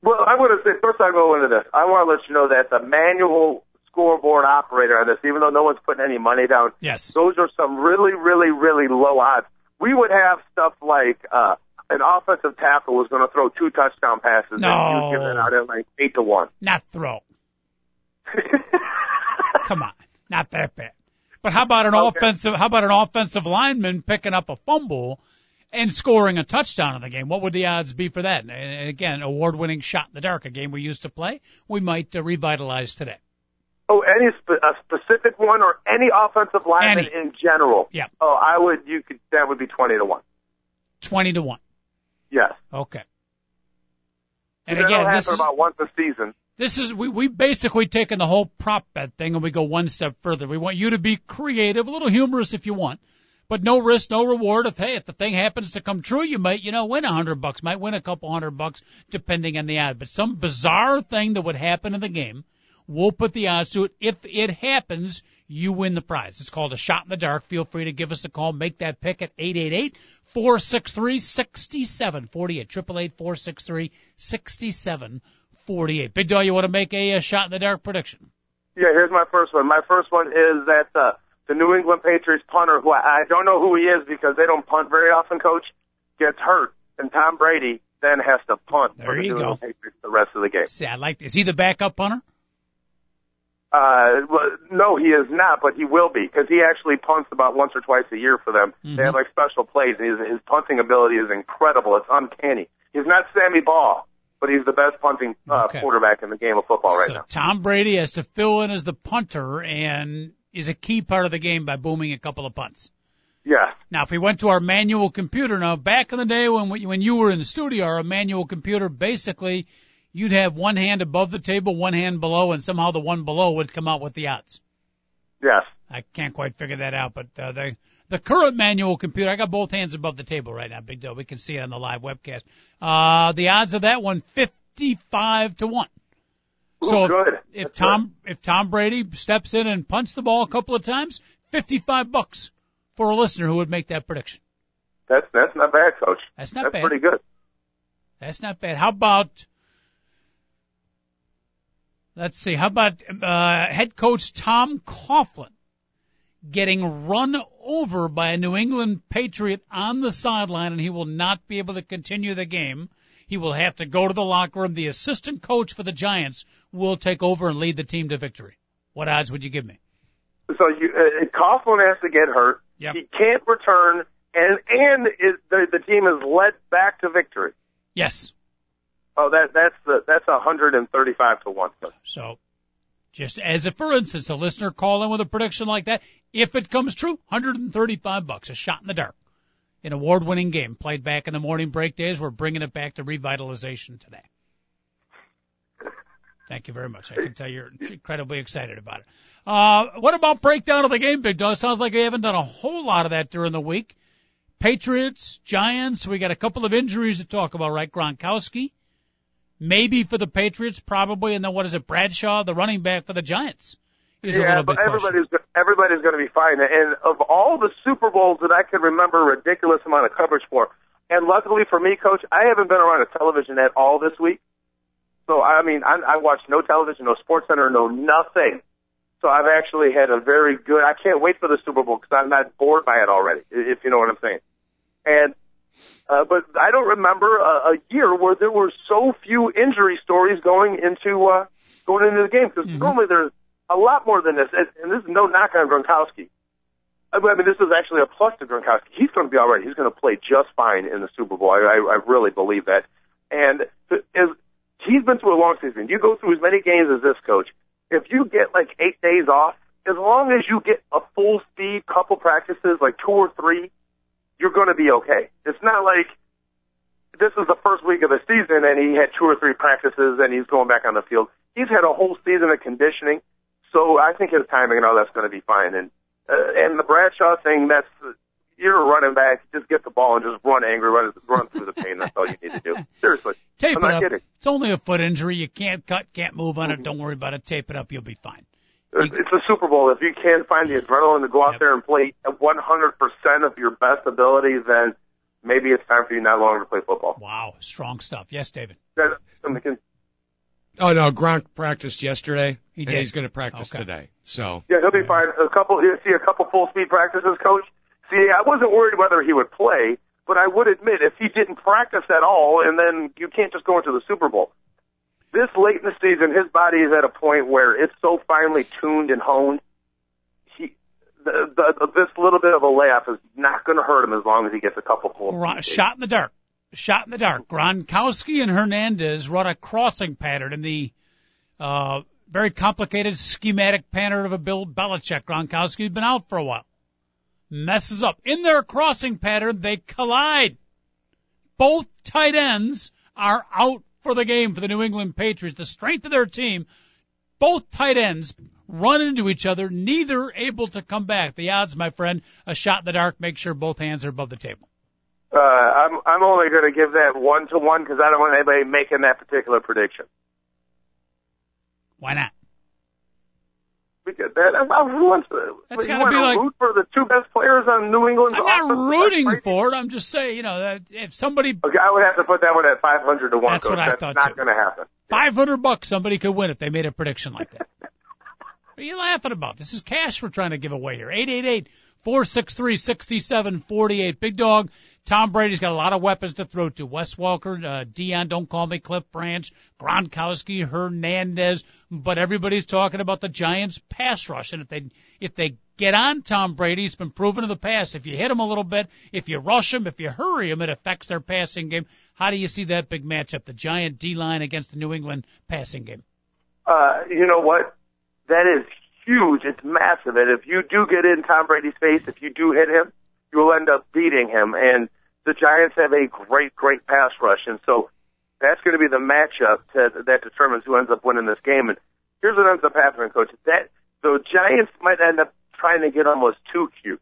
Speaker 2: Well, I want to say first I go into this. I want to let you know that the manual scoreboard operator on this, even though no one's putting any money down.
Speaker 1: Yes.
Speaker 2: Those are some really, really, really low odds. We would have stuff like uh, an offensive tackle was going to throw two touchdown passes,
Speaker 1: no.
Speaker 2: and you give it out at like eight to one.
Speaker 1: Not throw. Come on, not that bad. But how about an okay. offensive? How about an offensive lineman picking up a fumble and scoring a touchdown in the game? What would the odds be for that? And again, award-winning shot in the dark, a game we used to play, we might uh, revitalize today.
Speaker 2: Oh, any spe- a specific one or any offensive lineman
Speaker 1: any.
Speaker 2: in general?
Speaker 1: Yeah.
Speaker 2: Oh, I would. You could. That would be twenty to one.
Speaker 1: Twenty to one.
Speaker 2: Yes.
Speaker 1: Okay.
Speaker 2: And
Speaker 1: again, this is,
Speaker 2: about once a season.
Speaker 1: This is we we basically taken the whole prop bet thing and we go one step further. We want you to be creative, a little humorous if you want, but no risk, no reward. If hey, if the thing happens to come true, you might you know win a hundred bucks, might win a couple hundred bucks depending on the ad. But some bizarre thing that would happen in the game We'll put the odds to it. If it happens, you win the prize. It's called a shot in the dark. Feel free to give us a call. Make that pick at 888-463-6748. 888-463-6748. Big Dog, you want to make a, a shot in the dark prediction?
Speaker 2: Yeah, here's my first one. My first one is that uh, the New England Patriots punter, who I, I don't know who he is because they don't punt very often, coach, gets hurt, and Tom Brady then has to punt
Speaker 1: there
Speaker 2: for the
Speaker 1: you
Speaker 2: New
Speaker 1: go.
Speaker 2: England Patriots the rest of the game.
Speaker 1: See, I like. Is he the backup punter?
Speaker 2: Uh, well, no, he is not, but he will be because he actually punts about once or twice a year for them.
Speaker 1: Mm-hmm.
Speaker 2: They have like special plays. And his, his punting ability is incredible. It's uncanny. He's not Sammy Baugh, but he's the best punting uh,
Speaker 1: Okay.
Speaker 2: quarterback in the game of football right
Speaker 1: so
Speaker 2: now.
Speaker 1: Tom Brady has to fill in as the punter and is a key part of the game by booming a couple of punts.
Speaker 2: Yeah.
Speaker 1: Now, if we went to our manual computer, now back in the day when we, when you were in the studio, our manual computer basically you'd have one hand above the table, one hand below, and somehow the one below would come out with the odds.
Speaker 2: Yes.
Speaker 1: I can't quite figure that out, but uh, the the current manual computer, I got both hands above the table right now, Big deal. We can see it on the live webcast. Uh, the odds of that one, fifty-five to one. So
Speaker 2: Ooh,
Speaker 1: if,
Speaker 2: good.
Speaker 1: if
Speaker 2: That's
Speaker 1: Tom if Tom Brady steps in and punts the ball a couple of times, fifty-five bucks for a listener who would make that prediction.
Speaker 2: That's that's not bad, coach.
Speaker 1: That's not
Speaker 2: that's
Speaker 1: bad.
Speaker 2: pretty good.
Speaker 1: That's not bad. How about let's see, how about uh, head coach Tom Coughlin getting run over by a New England Patriot on the sideline and he will not be able to continue the game. He will have to go to the locker room. The assistant coach for the Giants will take over and lead the team to victory. What odds would you give me?
Speaker 2: So you, uh, Coughlin has to get hurt.
Speaker 1: Yep.
Speaker 2: He can't return, and and is, the the team is led back to victory.
Speaker 1: Yes.
Speaker 2: Oh, that that's the that's a hundred and thirty-five to one.
Speaker 1: So, just as a for instance, a listener call in with a prediction like that, if it comes true, 135 bucks, a shot in the dark. An award-winning game played back in the morning break days. We're bringing it back to revitalization today. Thank you very much. I can tell you're incredibly excited about it. Uh, what about breakdown of the game, Big Dog? Sounds like we haven't done a whole lot of that during the week. Patriots, Giants, we got a couple of injuries to talk about, right? Gronkowski, maybe for the Patriots, probably, and then what is it, Bradshaw, the running back for the Giants? A
Speaker 2: yeah, but everybody's go- everybody's going to be fine. And of all the Super Bowls that I can remember, a ridiculous amount of coverage for, and luckily for me, Coach, I haven't been around a television at all this week. So I mean, I, I watched no television, no Sports Center, no nothing. So I've actually had a very good. I can't wait for the Super Bowl because I'm not bored by it already. If you know what I'm saying. And uh, but I don't remember a, a year where there were so few injury stories going into uh, going into the game because
Speaker 1: Mhm.
Speaker 2: normally there's a lot more than this. And, and this is no knock on Gronkowski. I mean, this is actually a plus to Gronkowski. He's going to be all right. He's going to play just fine in the Super Bowl. I, I, really believe that. And as he's been through a long season, you go through as many games as this coach. If you get like eight days off as long as you get a full speed couple practices, like two or three, you're going to be okay. It's not like this is the first week of the season and he had two or three practices and he's going back on the field. He's had a whole season of conditioning, so I think his timing and all that's going to be fine. And uh, and the Bradshaw thing, that's you're a running back. Just get the ball and just run angry, run run through the pain. That's all you need to do. Seriously,
Speaker 1: Tape
Speaker 2: I'm
Speaker 1: it
Speaker 2: not
Speaker 1: up.
Speaker 2: kidding.
Speaker 1: It's only a foot injury. You can't cut, can't move on
Speaker 2: Mm-hmm.
Speaker 1: it. Don't worry about it. Tape it up. You'll be fine.
Speaker 2: It's it's a Super Bowl. If you can't find the adrenaline to go out
Speaker 1: Yep.
Speaker 2: there and play at 100% of your best abilities, then maybe it's time for you not longer to play football.
Speaker 1: Wow, strong stuff. Yes, David.
Speaker 2: That-
Speaker 3: Oh no, Gronk practiced yesterday,
Speaker 1: He
Speaker 3: and
Speaker 1: did.
Speaker 3: he's going to practice
Speaker 1: Okay.
Speaker 3: today. So
Speaker 2: Yeah, he'll be fine. A couple, you see a couple full speed practices, coach. See, I wasn't worried whether he would play, but I would admit if he didn't practice at all, and then you can't just go into the Super Bowl. This late in the season, his body is at a point where it's so finely tuned and honed. He, the, the, this little bit of a layoff is not going to hurt him as long as he gets a couple full.
Speaker 1: Gron-
Speaker 2: speed
Speaker 1: shot in the dark. Shot in the dark. Gronkowski and Hernandez run a crossing pattern in the uh, very complicated schematic pattern of a Bill Belichick. Gronkowski's been out for a while. Messes up. In their crossing pattern, they collide. Both tight ends are out for the game for the New England Patriots. The strength of their team, both tight ends run into each other, neither able to come back. The odds, my friend, a shot in the dark, make sure both hands are above the table.
Speaker 2: Uh, I'm I'm only going to give that one to one because I don't want anybody making that particular prediction.
Speaker 1: Why not?
Speaker 2: Because that, who wants to?
Speaker 1: That's gotta
Speaker 2: want
Speaker 1: be
Speaker 2: to
Speaker 1: like-
Speaker 2: root for the two best players on New England's
Speaker 1: I'm not
Speaker 2: offense?
Speaker 1: rooting for it. I'm just saying, you know, that if somebody
Speaker 2: Okay, I would have to put that one at 500 to 1.
Speaker 1: That's
Speaker 2: Coach.
Speaker 1: what I
Speaker 2: That's
Speaker 1: thought,
Speaker 2: not going to happen.
Speaker 1: 500 bucks, somebody could win if they made a prediction like that. what are you laughing about? This is cash we're trying to give away here. 888 463 6748. Big dog. Tom Brady's got a lot of weapons to throw to. Wes Welker, uh, Deion, don't call me Cliff Branch, Gronkowski, Hernandez, but everybody's talking about the Giants pass rush. And if they, if they get on Tom Brady, it's been proven in the past. If you hit him a little bit, if you rush him, if you hurry him, it affects their passing game. How do you see that big matchup? The Giant D line against the New England passing game.
Speaker 2: Uh, you know what? That is huge. It's massive. And if you do get in Tom Brady's face, if you do hit him, you will end up beating him. And the Giants have a great, great pass rush. And so that's going to be the matchup to, that determines who ends up winning this game. And here's what ends up happening, Coach. That the Giants might end up trying to get almost too cute,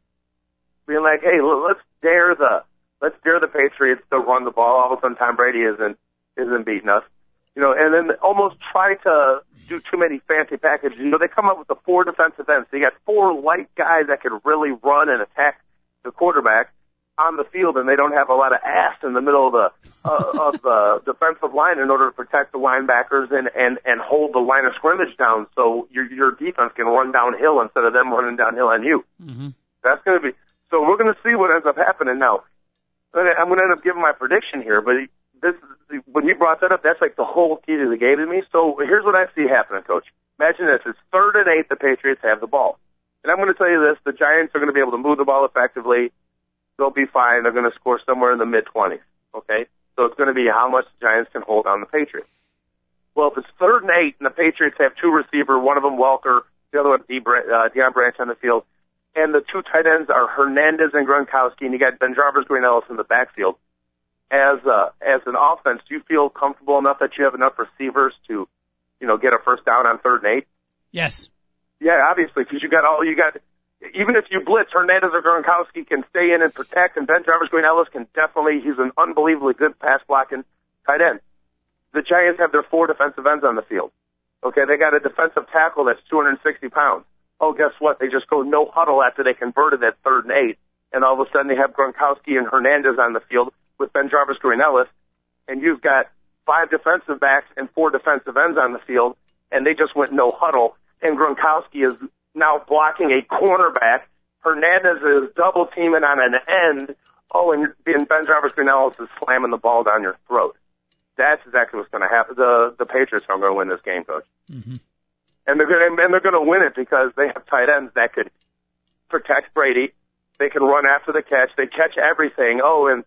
Speaker 2: being like, "Hey, let's dare the let's dare the Patriots to run the ball." All of a sudden, Tom Brady isn't isn't beating us, you know, and then almost try to do too many fancy packages. You know, they come up with the four defensive ends. So you got four light guys that can really run and attack the quarterback on the field, and they don't have a lot of ass in the middle of the uh, of the defensive line in order to protect the linebackers and and and hold the line of scrimmage down, so your your defense can run downhill instead of them running downhill on you.
Speaker 1: Mm-hmm.
Speaker 2: That's going to be so. We're going to see what ends up happening now. I'm going to end up giving my prediction here, but this when you brought that up, that's like the whole key to the game to me. So here's what I see happening, Coach. Imagine this: it's third and eight. The Patriots have the ball, and I'm going to tell you this: the Giants are going to be able to move the ball effectively. They'll be fine. They're going to score somewhere in the mid 20s. Okay, so it's going to be how much the Giants can hold on the Patriots. Well, if it's third and eight, and the Patriots have two receiver, one of them Welker, the other one uh, Deion Branch on the field, and the two tight ends are Hernandez and Gronkowski, and you got BenJarvus, Green Ellis in the backfield. As uh, as an offense, do you feel comfortable enough that you have enough receivers to, you know, get a first down on third and eight?
Speaker 1: Yes.
Speaker 2: Yeah, obviously, because you got all you got. Even if you blitz, Hernandez or Gronkowski can stay in and protect, and BenJarvus, Green Ellis can definitely. He's an unbelievably good pass blocking tight end. The Giants have their four defensive ends on the field. Okay, they got a defensive tackle that's 260 pounds. Oh, guess what? They just go no huddle after they converted that third and eight, and all of a sudden they have Gronkowski and Hernandez on the field with BenJarvus, Green Ellis, and you've got five defensive backs and four defensive ends on the field, and they just went no huddle, and Gronkowski is now blocking a cornerback. Hernandez is double teaming on an end. Oh, and and BenJarvus Green Ellis is slamming the ball down your throat. That's exactly what's going to happen. The the Patriots are going to win this game, coach.
Speaker 1: Mm-hmm.
Speaker 2: And they're going to and they're going to win it because they have tight ends that could protect Brady. They can run after the catch. They catch everything. Oh, and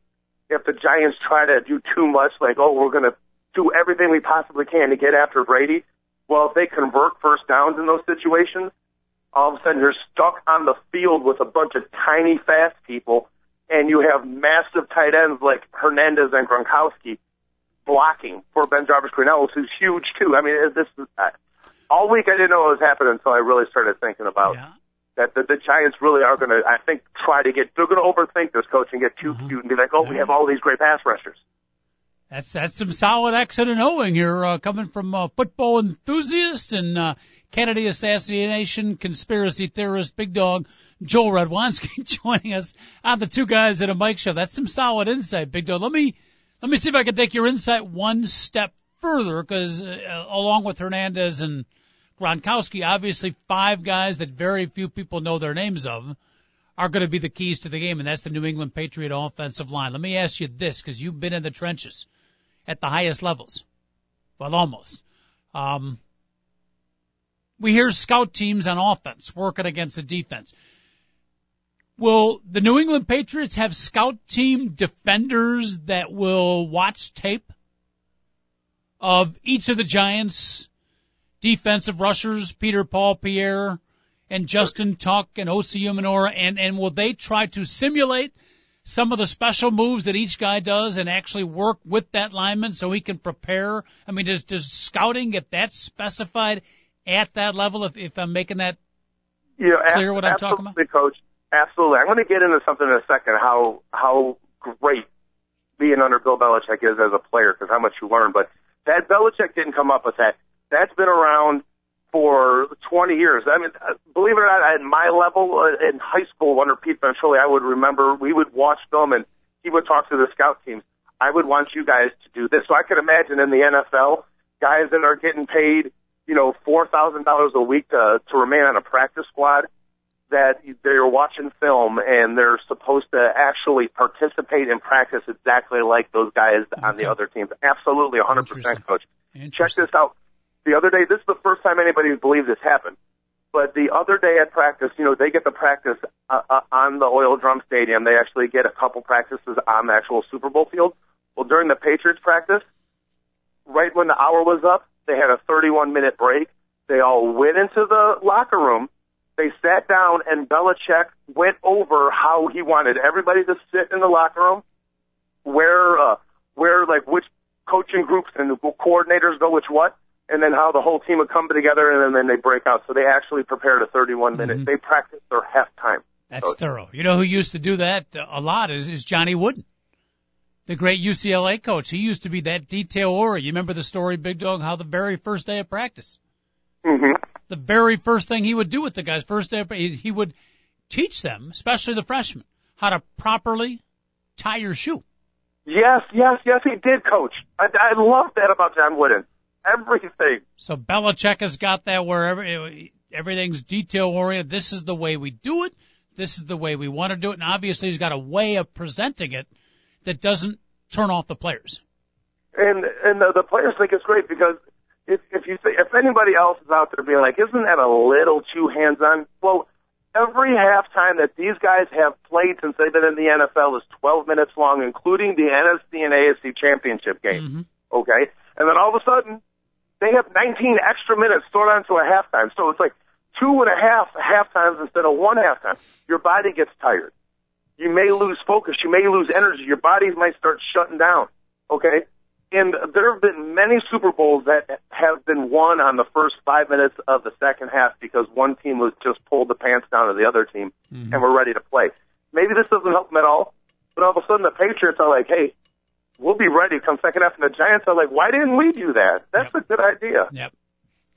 Speaker 2: if the Giants try to do too much, like oh, we're going to do everything we possibly can to get after Brady. Well, if they convert first downs in those situations, all of a sudden you're stuck on the field with a bunch of tiny, fast people, and you have massive tight ends like Hernandez and Gronkowski blocking for BenJarvus Green-Ellis, who's huge too. I mean, this is, uh, all week I didn't know what was happening until I really started thinking about
Speaker 1: Yeah.
Speaker 2: That the, the Giants really are going to, I think, try to get, they're going to overthink this coach and get too cute and be like, oh, we have all these great pass rushers.
Speaker 1: That's that's some solid exit and knowing here, uh, coming from uh, football enthusiast and uh, Kennedy assassination conspiracy theorist, big dog Joel Radwanski joining us on the two guys at a mic show. That's some solid insight, big dog. Let me let me see if I can take your insight one step further, because uh, along with Hernandez and Gronkowski, obviously five guys that very few people know their names of are going to be the keys to the game, and that's the New England Patriot offensive line. Let me ask you this, because you've been in the trenches at the highest levels. Well, almost. Um, we hear scout teams on offense working against the defense. Will the New England Patriots have scout team defenders that will watch tape of each of the Giants' defensive rushers, Peter Paul Pierre and Justin Tuck and Osi Umenyiora, and, and will they try to simulate some of the special moves that each guy does and actually work with that lineman so he can prepare? I mean, does, does scouting get that specified at that level if, if I'm making that
Speaker 2: You know,
Speaker 1: Clear what I'm talking
Speaker 2: about? Coach. Absolutely. I'm going to get into something in a second. How how great being under Bill Belichick is as a player, because how much you learn. But that Belichick didn't come up with that. That's been around for 20 years. I mean, uh, believe it or not, at my level uh, in high school under Pete Ventrelli, I would remember we would watch film and he would talk to the scout teams. I would want you guys to do this. So I could imagine in the NFL, guys that are getting paid, you know, four thousand dollars a week to to remain on a practice squad, that they're watching film and they're supposed to actually participate in practice exactly like those guys on the other teams. Absolutely, 100%, coach. Check this out. The other day, this is the first time anybody believed this happened. But the other day at practice, you know, they get the practice uh, uh, on the Oil Drum Stadium. They actually get a couple practices on the actual Super Bowl field. Well, during the Patriots practice, right when the hour was up, they had a 31 minute break. They all went into the locker room. They sat down and Belichick went over how he wanted everybody to sit in the locker room, where, uh, where like which coaching groups and the coordinators go which what, and then how the whole team would come together and then they break out. So they actually prepared a 31 minute.
Speaker 1: Mhm.
Speaker 2: They practiced their halftime.
Speaker 1: That's
Speaker 2: So-
Speaker 1: thorough. You know who used to do that uh, a lot is, is Johnny Wooden, the great UCLA coach. He used to be that detail oriented. You remember the story, Big Dog, how the very first day of practice,
Speaker 2: hmm
Speaker 1: the very first thing he would do with the guys, first day of, he he would teach them, especially the freshmen, how to properly tie your shoe.
Speaker 2: Yes, yes, yes, he did, Coach. I, I love that about John Wooden. Everything.
Speaker 1: So Belichick has got that wherever everything's detail oriented. This is the way we do it. This is the way we want to do it. And obviously he's got a way of presenting it that doesn't turn off the players.
Speaker 2: And and the, the players think it's great because if if you say, if anybody else is out there being like, isn't that a little too hands on? Well, every halftime that these guys have played since they've been in the NFL is 12 minutes long, including the NFC and AFC championship game.
Speaker 1: Mm-hmm.
Speaker 2: Okay, and then all of a sudden they have 19 extra minutes stored onto a halftime. So it's like two and a half half times instead of one halftime. Your body gets tired. You may lose focus. You may lose energy. Your bodies might start shutting down. Okay? And there have been many Super Bowls that have been won on the first five minutes of the second half because one team was just pulled the pants down of the other team mm-hmm. and we're ready to play. Maybe this doesn't help them at all, but all of a sudden the Patriots are like, hey, we'll be ready come second half. And the Giants are like, why didn't we do that? That's a good idea.
Speaker 1: Yep.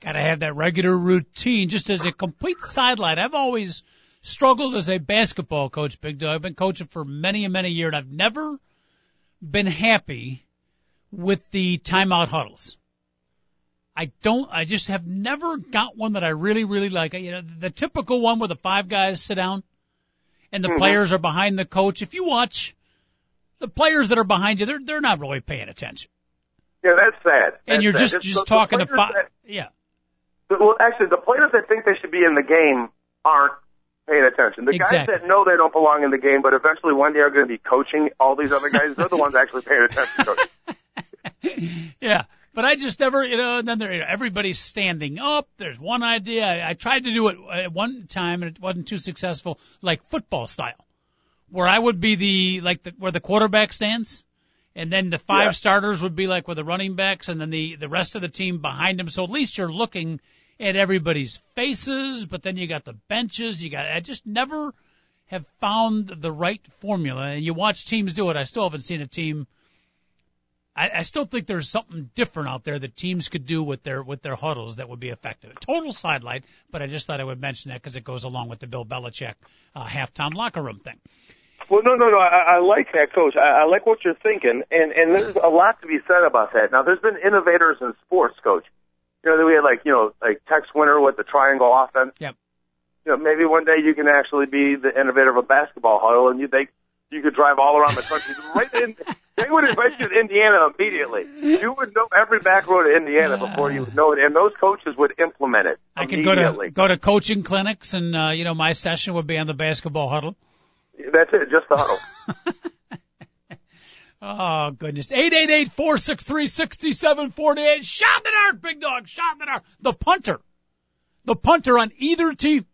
Speaker 1: Got to have that regular routine. Just as a complete sideline, I've always struggled as a basketball coach, Big Dog. I've been coaching for many and many years, and I've never been happy with the timeout huddles. I don't, I just have never got one that I really, really like. You know, the typical one where the five guys sit down and the mm-hmm. players are behind the coach. If you watch the players that are behind you, they're, they're not really paying attention.
Speaker 2: Yeah, that's sad.
Speaker 1: And you're
Speaker 2: sad.
Speaker 1: just,
Speaker 2: It's
Speaker 1: just
Speaker 2: the- the
Speaker 1: talking to
Speaker 2: players
Speaker 1: five.
Speaker 2: that-
Speaker 1: Yeah.
Speaker 2: Well, actually, the players that think they should be in the game aren't paying attention. The
Speaker 1: Exactly.
Speaker 2: guys that know they don't belong in the game, but eventually one day are going to be coaching all these other guys, they're the ones actually paying attention.
Speaker 1: Yeah. But I just never, you know, and then there, everybody's standing up. There's one idea. I, I tried to do it at one time and it wasn't too successful, like football style, where I would be the, like the, where the quarterback stands. And then the five
Speaker 2: Yeah.
Speaker 1: starters would be like where the running backs and then the, the rest of the team behind them. So at least you're looking at everybody's faces, but then you got the benches. You got, I just never have found the right formula. And you watch teams do it. I still haven't seen a team I, I still think there's something different out there that teams could do with their with their huddles that would be effective. A total sidelight, but I just thought I would mention that because it goes along with the Bill Belichick uh, halftime locker room thing.
Speaker 2: Well, no, no, no. I, I like that, Coach. I, I like what you're thinking, and and there's a lot to be said about that. Now, there's been innovators in sports, Coach. You know, we had like you know like Tex Winter with the triangle offense.
Speaker 1: Yep.
Speaker 2: You know, maybe one day you can actually be the innovator of a basketball huddle, and you they you could drive all around the country. right in, they would invite you to Indiana immediately. You would know every back road to Indiana before you would know it, and those coaches would implement it
Speaker 1: I could go to go to coaching clinics, and uh, you know my session would be on the basketball huddle.
Speaker 2: That's it, just the huddle.
Speaker 1: Oh goodness! Eight eight eight four six three sixty seven forty eight. Shot in the dark, big dog. Shot in the dark. The punter, the punter on either team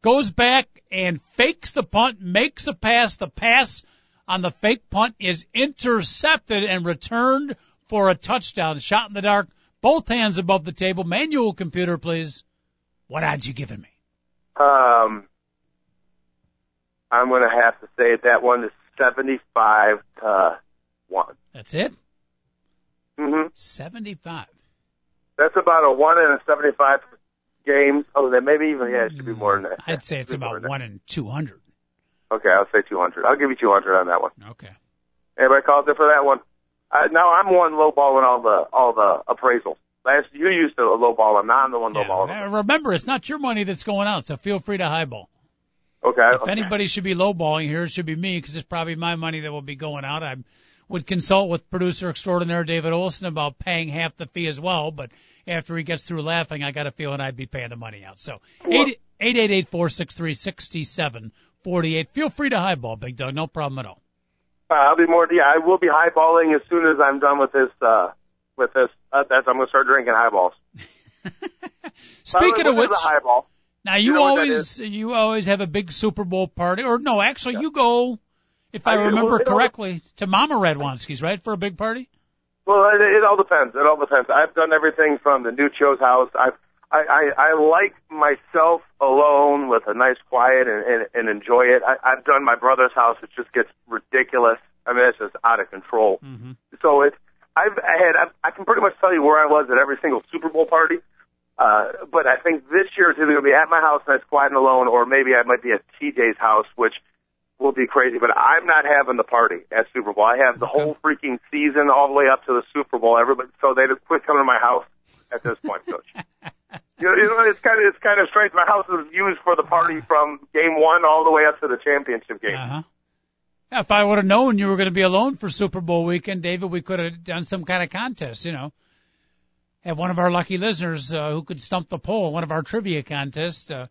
Speaker 1: goes back and fakes the punt, makes a pass. The pass on the fake punt is intercepted and returned for a touchdown. Shot in the dark. Both hands above the table. Manual computer, please. What odds you giving me?
Speaker 2: Um, I'm going to have to say that one is 75 to 1.
Speaker 1: That's it.
Speaker 2: hmm
Speaker 1: Seventy-five.
Speaker 2: That's about a 1 in a 75 games. Oh, then maybe even, yeah, it should be more than that.
Speaker 1: I'd say it's about one in two hundred.
Speaker 2: Okay, I'll say 200. I'll give you 200 on that one.
Speaker 1: Okay.
Speaker 2: Anybody calls it for that one? Uh, now I'm one lowballing all the all the appraisals. Last you used to lowball them. Now I'm the one
Speaker 1: Yeah.
Speaker 2: lowballing.
Speaker 1: Uh, Remember, it's not your money that's going out, so feel free to highball.
Speaker 2: Okay.
Speaker 1: If
Speaker 2: okay.
Speaker 1: anybody should be lowballing here, it should be me because it's probably my money that will be going out. I would consult with producer extraordinaire David Olson about paying half the fee as well, but after he gets through laughing, I got a feeling I'd be paying the money out. So eight eight eight eight four six three sixty seven forty eight. Feel free to highball, Big Dog. No problem at all.
Speaker 2: Uh, I'll be more. Yeah, I will be highballing as soon as I'm done with this. Uh, with this, uh, that's I'm going to start drinking highballs.
Speaker 1: Speaking of
Speaker 2: way, what
Speaker 1: which,
Speaker 2: highball?
Speaker 1: Now you,
Speaker 2: know
Speaker 1: always you always have a big Super Bowl party, or no? Actually, you go. If I,
Speaker 2: I
Speaker 1: remember
Speaker 2: Well, it all-
Speaker 1: correctly, to Mama Redwanski's, right, for a big party.
Speaker 2: Well, it, it all depends. It all depends. I've done everything from the Nuccio's house. I've, I, I, I like myself alone with a nice quiet and, and, and enjoy it. I, I've done my brother's house. It just gets ridiculous. I mean, it's just out of control.
Speaker 1: Mm-hmm.
Speaker 2: So it's, I've I had, I've, I can pretty much tell you where I was at every single Super Bowl party. Uh, but I think this year it's either going to be at my house and nice, quiet and alone, or maybe I might be at TJ's house, which will be crazy. But I'm not having the party at Super Bowl. I have the whole freaking season all the way up to the Super Bowl. Everybody, so they just quit coming to my house at this point, Coach. you, know, you know, it's kind of it's kind of strange. My house is used for the party from game one all the way up to the championship game.
Speaker 1: Uh huh. Yeah, if I would have known you were going to be alone for Super Bowl weekend, David, we could have done some kind of contest. You know, have one of our lucky listeners uh, who could stump the poll, one of our trivia contests. Uh,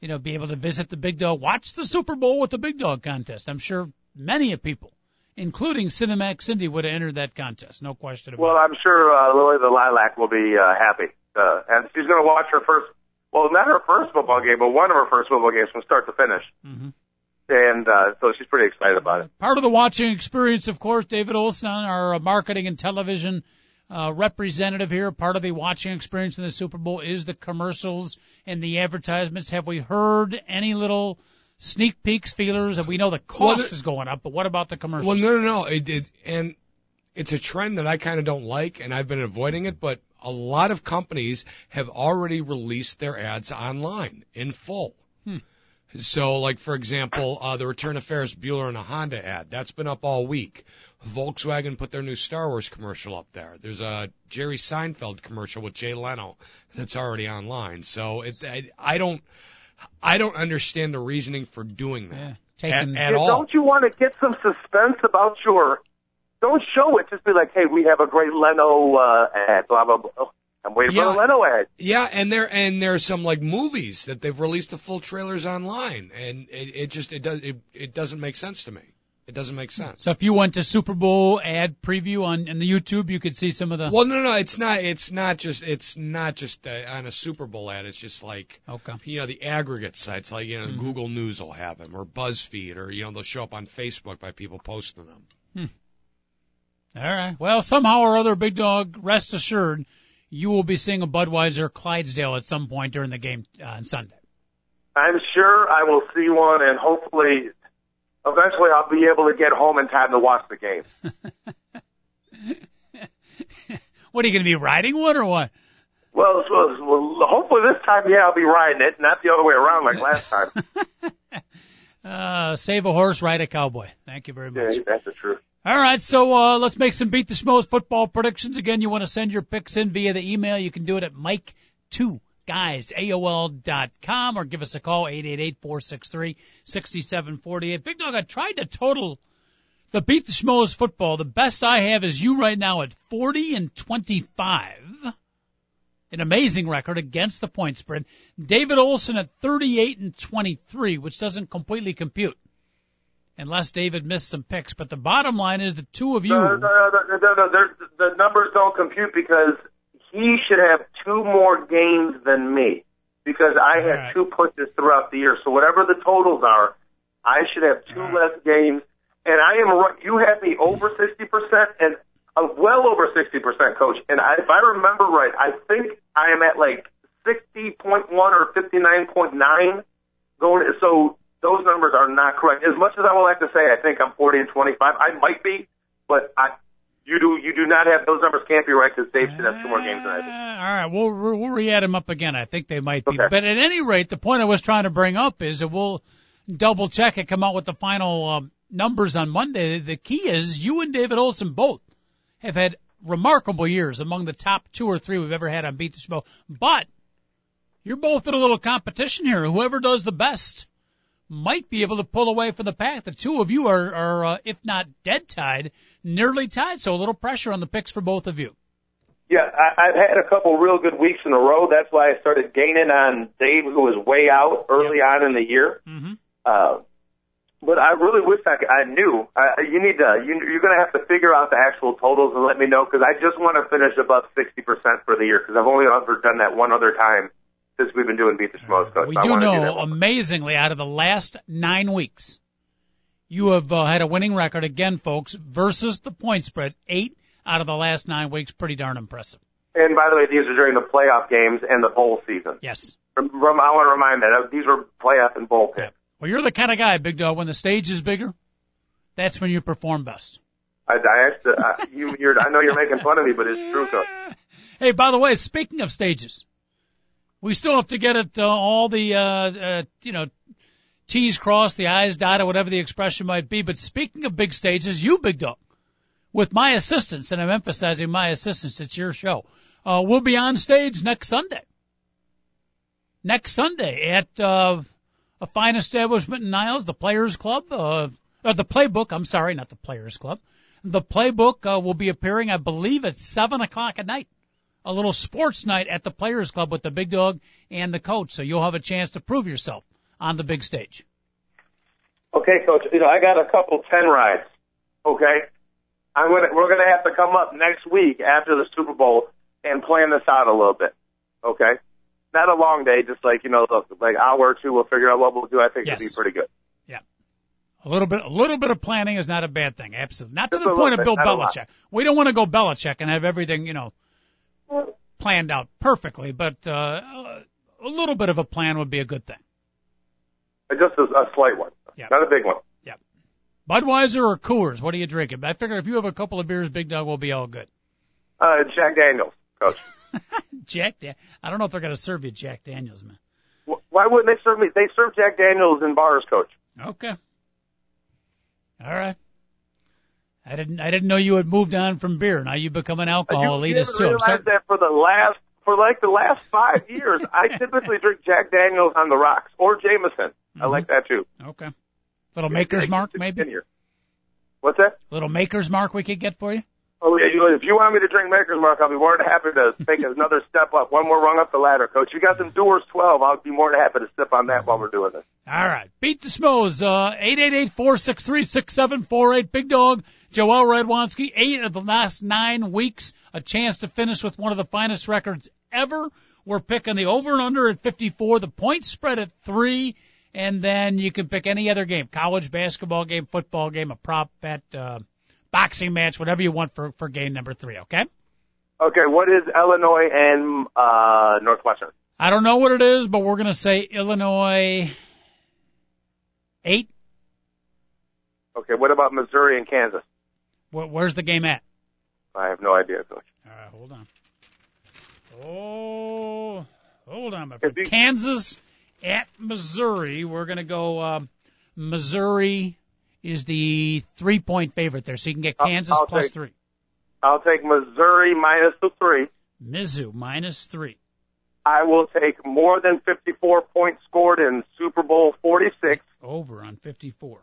Speaker 1: you know, be able to visit the Big Dog, watch the Super Bowl with the Big Dog contest. I'm sure many of people, including Cinemax Cindy, would have entered that contest. No question about
Speaker 2: Well,
Speaker 1: it.
Speaker 2: I'm sure uh, Lily the Lilac will be uh, happy, uh, and she's going to watch her first. Well, not her first football game, but one of her first football games from start to finish.
Speaker 1: Mhm.
Speaker 2: And uh, so she's pretty excited about it.
Speaker 1: Part of the watching experience, of course, David Olson, our uh, marketing and television uh, representative here. Part of the watching experience in the Super Bowl is the commercials and the advertisements. Have we heard any little sneak peeks, feelers? We know the cost
Speaker 3: Well,
Speaker 1: is going up, but what about the commercials?
Speaker 3: Well, no, no, no. It, it, and it's a trend that I kind of don't like, and I've been avoiding it. But a lot of companies have already released their ads online in full.
Speaker 1: Hmm.
Speaker 3: So, like for example, uh, the return of Ferris Bueller in a Honda ad that's been up all week. Volkswagen put their new Star Wars commercial up there. There's a Jerry Seinfeld commercial with Jay Leno that's already online. So it's I, I don't I don't understand the reasoning for doing that
Speaker 1: Yeah,
Speaker 3: at,
Speaker 1: taking-
Speaker 3: at
Speaker 2: Yeah,
Speaker 3: all.
Speaker 2: Don't you want to get some suspense about your? Don't show it. Just be like, hey, we have a great Leno uh, ad. Blah blah blah. I'm waiting
Speaker 3: Yeah.
Speaker 2: for the Leno ad.
Speaker 3: Yeah, and there and there's some like movies that they've released the full trailers online, and it, it just it does it, it doesn't make sense to me. It doesn't make sense.
Speaker 1: So if you went to Super Bowl ad preview on in the YouTube, you could see some of the.
Speaker 3: Well, no, no, it's not. It's not just. It's not just uh, on a Super Bowl ad. It's just like
Speaker 1: Okay.
Speaker 3: you know the aggregate sites, like you know
Speaker 1: Mhm.
Speaker 3: Google News will have them, or BuzzFeed, or you know they'll show up on Facebook by people posting them.
Speaker 1: All right. Well, somehow or other, Big Dog, rest assured, you will be seeing a Budweiser Clydesdale at some point during the game uh, on Sunday.
Speaker 2: I'm sure I will see one, and hopefully, eventually, I'll be able to get home in time to watch the game.
Speaker 1: What are you going to be riding one or what?
Speaker 2: Well, well, hopefully this time, yeah, I'll be riding it, not the other way around like last time.
Speaker 1: Uh, save a horse, ride a cowboy. Thank you very much.
Speaker 2: yeah, that's the truth.
Speaker 1: All right, so uh, let's make some beat the Schmoes football predictions. Again, you want to send your picks in via the email. You can do it at Mike Two Guys AOL dot com or give us a call eight eight eight four six three sixty seven forty eight. Big Dog, I tried to total the beat the Schmoes football. The best I have is you right now at forty and twenty five. An amazing record against the point spread. David Olson at 38 and 23, which doesn't completely compute unless David missed some picks. But the bottom line is the two of you.
Speaker 2: No, no, no, no, no, no. The numbers don't compute because he should have two more games than me because I had
Speaker 1: Right.
Speaker 2: two pushes throughout the year. So whatever the totals are, I should have two
Speaker 1: Right.
Speaker 2: less games. And I am. You had me over 60% and uh, well over 60%, coach. And I, if I remember right, I think I am at like 60.1 or 59.9 going. So those numbers are not correct. As much as I would like to say, I think I'm 40 and 25. I might be, but I, you do, you do not have those numbers. Can't be right because Dave should have two more games than I do.
Speaker 1: Uh, all right, we'll we'll re-add them up again. I think they might be.
Speaker 2: Okay.
Speaker 1: But at any rate, the point I was trying to bring up is that we'll double check and come out with the final um, numbers on Monday. The key is you and David Olson both have had remarkable years among the top two or three we've ever had on Beat the Schmo. But you're both in a little competition here. Whoever does the best might be able to pull away from the pack. The two of you are, are uh, if not dead tied, nearly tied. So a little pressure on the picks for both of you.
Speaker 2: Yeah, I, I've had a couple real good weeks in a row. That's why I started gaining on Dave, who was way out early on in the year.
Speaker 1: Mm-hmm.
Speaker 2: Uh, but I really wish I, could, I knew. Uh, you need to. You, you're going to have to figure out the actual totals and let me know because I just want to finish above 60% for the year because I've only ever done that one other time since we've been doing beat the schmoes. Coach.
Speaker 1: We
Speaker 2: So
Speaker 1: do know,
Speaker 2: do
Speaker 1: amazingly, out of the last nine weeks, you have uh, had a winning record again, folks, versus the point spread. Eight out of the last nine weeks, pretty darn impressive.
Speaker 2: And by the way, these are during the playoff games and the bowl season.
Speaker 1: Yes.
Speaker 2: I want to remind that uh, these were playoff and bowl picks.
Speaker 1: Well, you're the kind of guy, Big Dog. When the stage is bigger, that's when you perform best.
Speaker 2: I, I asked, uh, you, you're, I know you're making fun of me, but it's true, Coach.
Speaker 1: Hey, by the way, speaking of stages, we still have to get it uh, all the uh, uh, you know T's crossed, the I's dotted, whatever the expression might be. But speaking of big stages, you big dog, with my assistance, and I'm emphasizing my assistance, it's your show. Uh, we'll be on stage next Sunday. Next Sunday at uh, a fine establishment in Niles, the Players Club, uh, uh, the Playbook. I'm sorry, not the Players Club. The Playbook uh, will be appearing, I believe, at seven o'clock at night a little sports night at the Players Club with the big dog and the coach. So you'll have a chance to prove yourself on the big stage.
Speaker 2: Okay, Coach. You know, I got a couple ten rides. Okay, I'm gonna we're gonna have to come up next week after the Super Bowl and plan this out a little bit. Okay, not a long day, just like you know, like hour or two. We'll figure out what we'll do. I think it'll be pretty good.
Speaker 1: Yeah, a little bit, a little bit of planning is not a bad thing. Absolutely. Not to
Speaker 2: Just
Speaker 1: the point of Bill. Belichick. We don't want to go Belichick and have everything, you know, planned out perfectly, but, uh, a little bit of a plan would be a good thing.
Speaker 2: Just a, a slight one,
Speaker 1: Yeah.
Speaker 2: not a big one. Yeah.
Speaker 1: Budweiser or Coors? What are you drinking? I figure if you have a couple of beers, Big Dog will be all good.
Speaker 2: Uh, Jack Daniels, Coach.
Speaker 1: Jack, Dan- I don't know if they're going to serve you Jack Daniels, man.
Speaker 2: Wh- Why wouldn't they serve me? They serve Jack Daniels in bars, Coach.
Speaker 1: Okay. All right. I didn't I didn't know you had moved on from beer. Now you become an alcohol
Speaker 2: you
Speaker 1: elitist too. I'm
Speaker 2: realize that for the last, for like the last five years, I typically drink Jack Daniels on the rocks or Jameson. I
Speaker 1: Mhm.
Speaker 2: like that too.
Speaker 1: Okay. Little maker's mark maybe?
Speaker 2: Continue. What's that?
Speaker 1: Little maker's mark we could get for you?
Speaker 2: Oh, yeah, if you want me to drink Maker's Mark, I'll be more than happy to take another step up, one more rung up the ladder, Coach. You got some Dewar's 12. I'll be more than happy to sip on that while we're doing this.
Speaker 1: All right. Beat the Schmoes, uh, 888-463-6748. Big Dog, Joel Radwanski, eight of the last nine weeks, a chance to finish with one of the finest records ever. We're picking the over and under at 54, the point spread at three, and then you can pick any other game, college basketball game, football game, a prop bet, uh, boxing match, whatever you want for, for game number three, okay?
Speaker 2: Okay, what is Illinois and uh, Northwestern?
Speaker 1: I don't know what it is, but we're going to say Illinois eight.
Speaker 2: Okay, what about Missouri and Kansas?
Speaker 1: Where, where's the game at?
Speaker 2: I have no idea, Coach.
Speaker 1: All right, hold on. Oh, hold on, my friend. Kansas at Missouri. We're going to go. Um, Missouri is the three-point favorite there, so you can get
Speaker 2: I'll-
Speaker 1: Kansas
Speaker 2: I'll
Speaker 1: plus
Speaker 2: take-
Speaker 1: three.
Speaker 2: I'll take Missouri minus the three.
Speaker 1: Mizzou minus three.
Speaker 2: I will take more than 54 points scored in Super Bowl 46,
Speaker 1: Over on 54.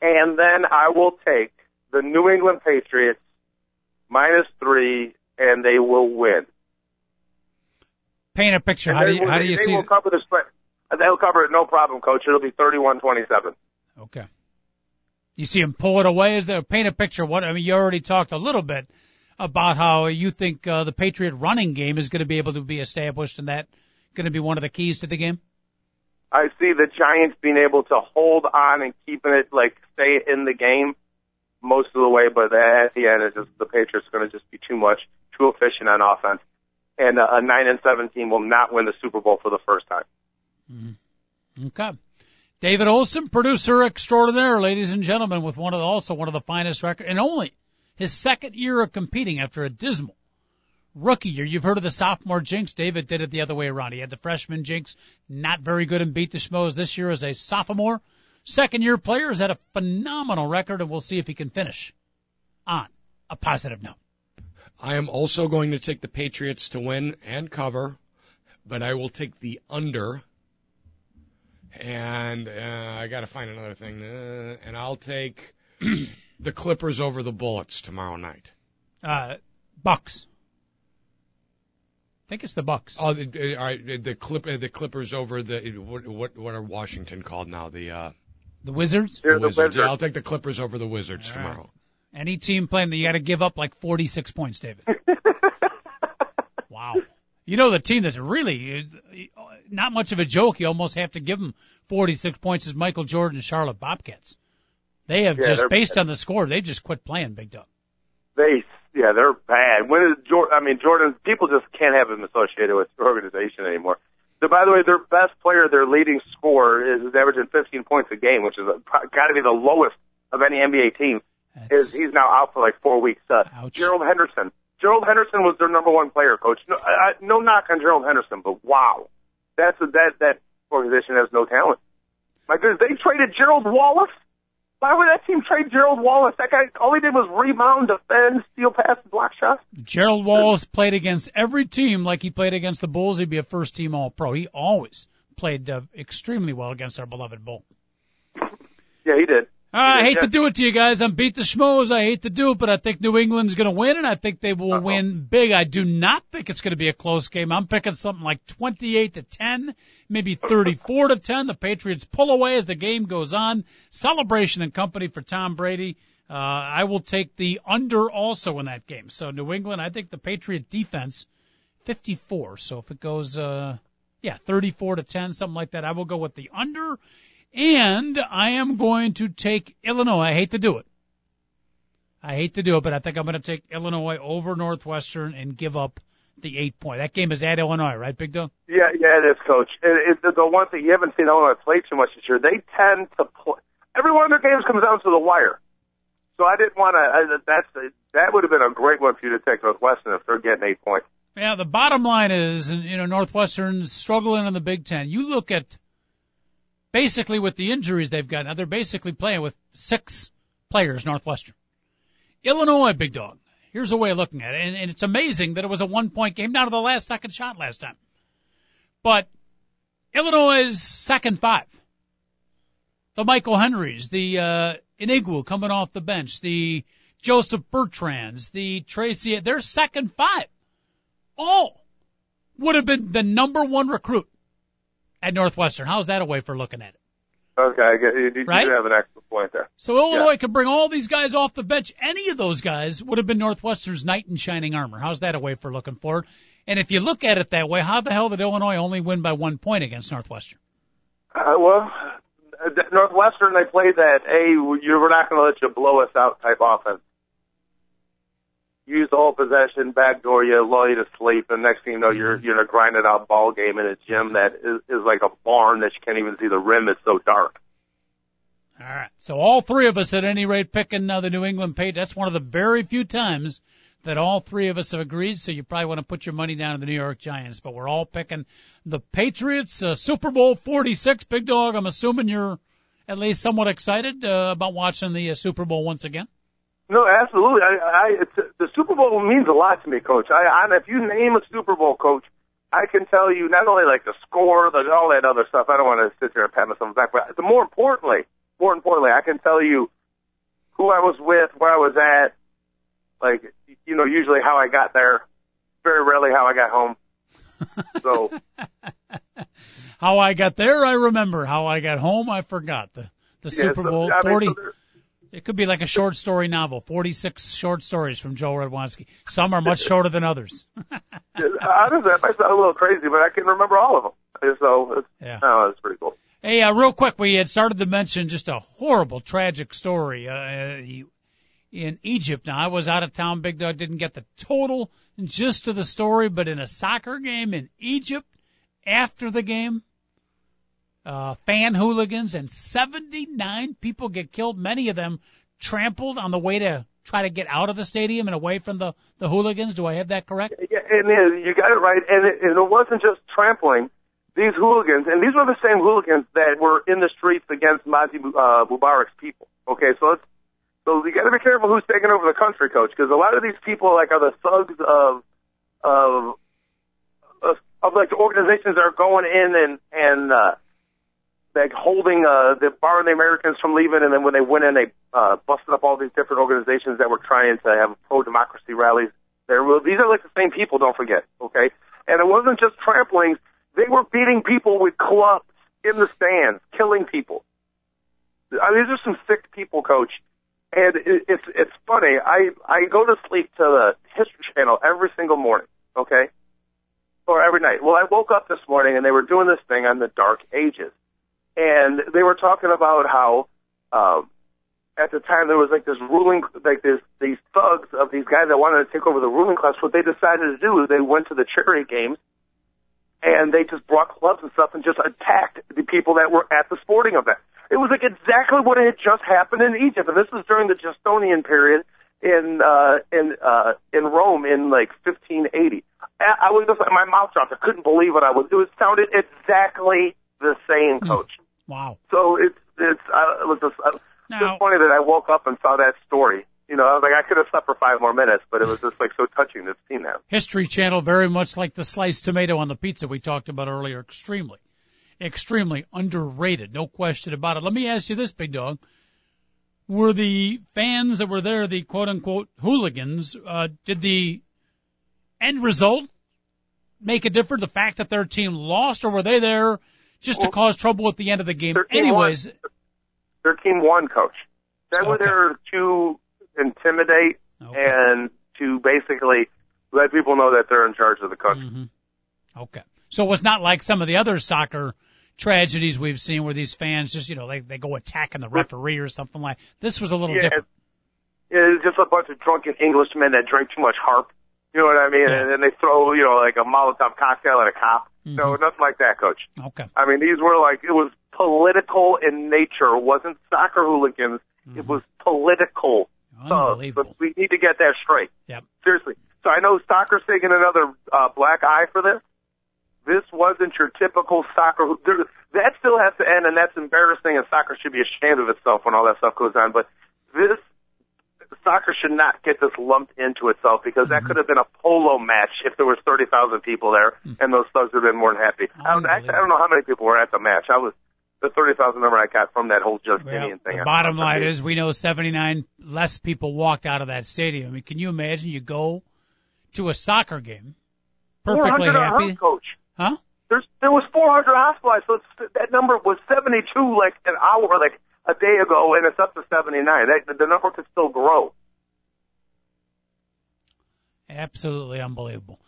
Speaker 2: and then I will take the New England Patriots minus three, and they will win.
Speaker 1: Paint a picture.
Speaker 2: And
Speaker 1: How do you
Speaker 2: will-
Speaker 1: how do you
Speaker 2: they
Speaker 1: see
Speaker 2: will
Speaker 1: it?
Speaker 2: cover the spread. They'll cover it, no problem, Coach. It'll be 31-27.
Speaker 1: Okay. You see him pull it away. Is there paint a picture? What I mean, you already talked a little bit about how you think uh, the Patriot running game is going to be able to be established, and that going to be one of the keys to the game.
Speaker 2: I see the Giants being able to hold on and keeping it like stay in the game most of the way, but at the end, it's just the Patriots are going to just be too much, too efficient on offense, and uh, a nine and seven team will not win the Super Bowl for the first time.
Speaker 1: Okay. David Olson, producer extraordinaire, ladies and gentlemen, with one of the, also one of the finest records, and only his second year of competing after a dismal rookie year. You've heard of the sophomore jinx. David did it the other way around. He had the freshman jinx, not very good and beat the schmoes this year as a sophomore. Second year player has had a phenomenal record, and we'll see if he can finish on a positive note.
Speaker 3: I am also going to take the Patriots to win and cover, but I will take the under. And uh, I got to find another thing. Uh, and I'll take the Clippers over the Bullets tomorrow night.
Speaker 1: Uh, Bucks. I think it's the Bucks.
Speaker 3: Oh, the, uh, all right, the clip, uh, the Clippers over the what, what what are Washington called now? The uh,
Speaker 1: The Wizards.
Speaker 2: They're
Speaker 3: the
Speaker 2: the
Speaker 3: Wizards. Yeah, I'll take the Clippers over the Wizards
Speaker 1: All right.
Speaker 3: tomorrow.
Speaker 1: Any team playing, that you got to give up like 46 points, David. wow. You know the team that's really not much of a joke. You almost have to give them 46 points is Michael Jordan and Charlotte Bobcats. They have
Speaker 2: Yeah,
Speaker 1: just based on the score, they just quit playing Big Dog.
Speaker 2: They, yeah, they're bad. When is Jordan? I mean, Jordan. People just can't have him associated with the organization anymore. So, by the way, their best player, their leading scorer, is averaging 15 points a game, which is got to be the lowest of any NBA team.
Speaker 1: That's,
Speaker 2: Is he's now out for like four weeks? Uh,
Speaker 1: Ouch.
Speaker 2: Gerald Henderson. Gerald Henderson was their number one player, coach. No, I, no knock on Gerald Henderson, but wow, that's a, that that organization has no talent. My goodness, they traded Gerald Wallace. Why would that team trade Gerald Wallace? That guy, all he did was rebound, defend, steal passes, block shots.
Speaker 1: Gerald Wallace played against every team like he played against the Bulls. He'd be a first team All Pro. He always played uh, extremely well against our beloved Bull.
Speaker 2: Yeah, he did.
Speaker 1: I hate to do it to you guys. I'm beat the schmoes. I hate to do it, but I think New England's going to win, and I think they will
Speaker 2: Uh-oh.
Speaker 1: win big. I do not think it's going to be a close game. I'm picking something like 28 to 10, maybe 34 to 10. The Patriots pull away as the game goes on. Celebration and company for Tom Brady. Uh, I will take the under also in that game. So New England, I think the Patriot defense, 54. So if it goes, uh, yeah, 34 to 10, something like that, I will go with the under. And I am going to take Illinois. I hate to do it. I hate to do it, but I think I'm going to take Illinois over Northwestern and give up the eight point. That game is at Illinois, right, Big Dog?
Speaker 2: Yeah, yeah, it is, Coach. It, it, the one thing you haven't seen Illinois play too much this year, they tend to play. Every one of their games comes down to the wire. So I didn't want to. That's that would have been a great one for you to take Northwestern if they're getting eight points.
Speaker 1: Yeah, the bottom line is, and, you know, Northwestern's struggling in the Big Ten. You look at basically with the injuries they've got now, they're basically playing with six players, Northwestern. Illinois, Big Dog. Here's a way of looking at it, and, and it's amazing that it was a one point game down to the last second shot last time. But Illinois second five. The Michael Henrys, the uh, Inigwu coming off the bench, the Joseph Bertrands, the Tracy, their second five, all would have been the number one recruit at Northwestern. How's that a way for looking at it?
Speaker 2: Okay, I get, you, you
Speaker 1: Right?
Speaker 2: do have an excellent point there.
Speaker 1: So Illinois could bring all these guys off the bench. Any of those guys would have been Northwestern's knight in shining armor. How's that a way for looking forward? And if you look at it that way, how the hell did Illinois only win by one point against Northwestern?
Speaker 2: Uh, well, uh, Northwestern, they played that, hey, you we're not going to let you blow us out type offense. Use whole possession, backdoor you, lull you to sleep, and next thing you know, you're you're in a grinded out ball game in a gym that is, is like a barn that you can't even see the rim. It's so dark.
Speaker 1: All right. So all three of us, at any rate, picking uh, the New England Patriots. That's one of the very few times that all three of us have agreed. So you probably want to put your money down on the New York Giants. But we're all picking the Patriots. Uh, Super Bowl 46, Big Dog. I'm assuming you're at least somewhat excited uh, about watching the uh, Super Bowl once again.
Speaker 2: No, absolutely. I, I it's, the Super Bowl means a lot to me, Coach. I, I if you name a Super Bowl, Coach, I can tell you not only like the score, the all that other stuff. I don't want to sit there and pat myself on the back, but the more importantly, more importantly, I can tell you who I was with, where I was at, like you know, usually how I got there. Very rarely how I got home. So
Speaker 1: How I got there, I remember. How I got home, I forgot. The the
Speaker 2: yeah,
Speaker 1: Super
Speaker 2: so,
Speaker 1: Bowl
Speaker 2: I mean,
Speaker 1: 40.
Speaker 2: so
Speaker 1: It could be like a short story novel, 46 short stories from Joe Radwanski. Some are much shorter than others.
Speaker 2: honestly, that might sound a little crazy, but I can remember all of them. So it's,
Speaker 1: Yeah.
Speaker 2: oh, it's pretty cool.
Speaker 1: Hey, uh, real quick, we had started to mention just a horrible, tragic story uh, in Egypt. Now, I was out of town. Big Dog didn't get the total gist of the story, but in a soccer game in Egypt, after the game, uh, fan hooligans and 79 people get killed. Many of them trampled on the way to try to get out of the stadium and away from the the hooligans. Do I have that correct?
Speaker 2: Yeah, and you got it right. And it, and it wasn't just trampling. These hooligans, and these were the same hooligans that were in the streets against Mazi uh, Mubarak's people. Okay, so let's, so you got to be careful who's taking over the country, coach, because a lot of these people like are the thugs of of of, of like the organizations that are going in and and uh, like holding uh, the barring the Americans from leaving, and then when they went in, they uh, busted up all these different organizations that were trying to have pro democracy rallies. There, well, these are like the same people. Don't forget, okay? And it wasn't just tramplings; they were beating people with clubs in the stands, killing people. I mean, these are some sick people, coach. And it, it's it's funny. I I go to sleep to the History Channel every single morning, okay, or every night. Well, I woke up this morning and they were doing this thing on the Dark Ages, and they were talking about how um, at the time there was like this ruling, like this these thugs of these guys that wanted to take over the ruling class. What they decided to do is they went to the charity games and they just brought clubs and stuff and just attacked the people that were at the sporting event. It was like exactly what had just happened in Egypt, and this was during the Justinian period in uh, in uh, in Rome in like 1580. I was just like my mouth dropped. I couldn't believe what I was. It was sounded exactly the same, coach.
Speaker 1: Wow.
Speaker 2: So it's it's uh, it was just, uh,
Speaker 1: Now-
Speaker 2: just funny that I woke up and saw that story. You know, I was like, I could have slept for five more minutes, but it was just like so touching to see that.
Speaker 1: History Channel, very much like the sliced tomato on the pizza we talked about earlier, extremely, extremely underrated, no question about it. Let me ask you this, Big Dog. Were the fans that were there, the quote unquote hooligans, uh, did the end result make a difference? The fact that their team lost, or were they there just to cause trouble at the end of the game? Anyways,
Speaker 2: Their team won, coach. They were
Speaker 1: Okay.
Speaker 2: there to intimidate
Speaker 1: Okay.
Speaker 2: and to basically let people know that they're in charge of the country.
Speaker 1: hmm Okay. So it was not like some of the other soccer tragedies we've seen where these fans just, you know, they, they go attacking the referee or something like this was a little
Speaker 2: Yeah,
Speaker 1: different.
Speaker 2: It's just a bunch of drunken Englishmen that drink too much harp. You know what I mean?
Speaker 1: Yeah.
Speaker 2: And then they throw, you know, like a Molotov cocktail at a cop. No,
Speaker 1: Mm-hmm.
Speaker 2: nothing like that, coach.
Speaker 1: Okay.
Speaker 2: I mean, these were like, it was political in nature. It wasn't soccer hooligans. It was political.
Speaker 1: Unbelievable.
Speaker 2: But we need to get that straight.
Speaker 1: Yep.
Speaker 2: Seriously. So I know soccer's taking another uh, black eye for this. This wasn't your typical soccer. There, that still has to end, and that's embarrassing, and soccer should be ashamed of itself when all that stuff goes on. But this soccer should not get this lumped into itself because that mm-hmm. could have been a polo match if there was 30,000 people there, mm. and those thugs would have been more than happy. I don't, actually, I don't know how many people were at the match. I was the thirty thousand number I got from that whole Justinian
Speaker 1: Well,
Speaker 2: thing.
Speaker 1: the bottom line is we know 79 less people walked out of that stadium. I mean, can you imagine you go to a soccer game perfectly
Speaker 2: 400 are
Speaker 1: happy?
Speaker 2: coach.
Speaker 1: Huh?
Speaker 2: There's there was 400 hospitalized, so it's, that number was 72 like an hour, like a day ago, and it's up to 79. That, the number could still grow.
Speaker 1: Absolutely unbelievable.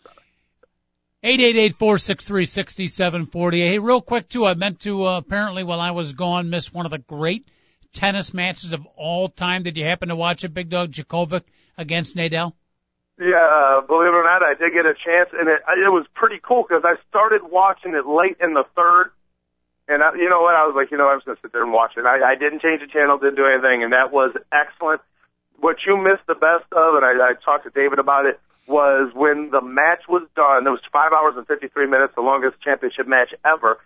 Speaker 1: 888-463-6748. Hey, real quick too, I meant to uh, apparently while I was gone miss one of the great tennis matches of all time. Did you happen to watch it, Big Dog Djokovic against Nadal?
Speaker 2: Yeah, uh, believe it or not, I did get a chance, and it it was pretty cool because I started watching it late in the third, and I, you know what? I was like, you know, I'm just gonna sit there and watch it. I, I didn't change the channel, didn't do anything, and that was excellent. What you missed the best of, and I, I talked to David about it, was when the match was done. It was five hours and 53 minutes, the longest championship match ever.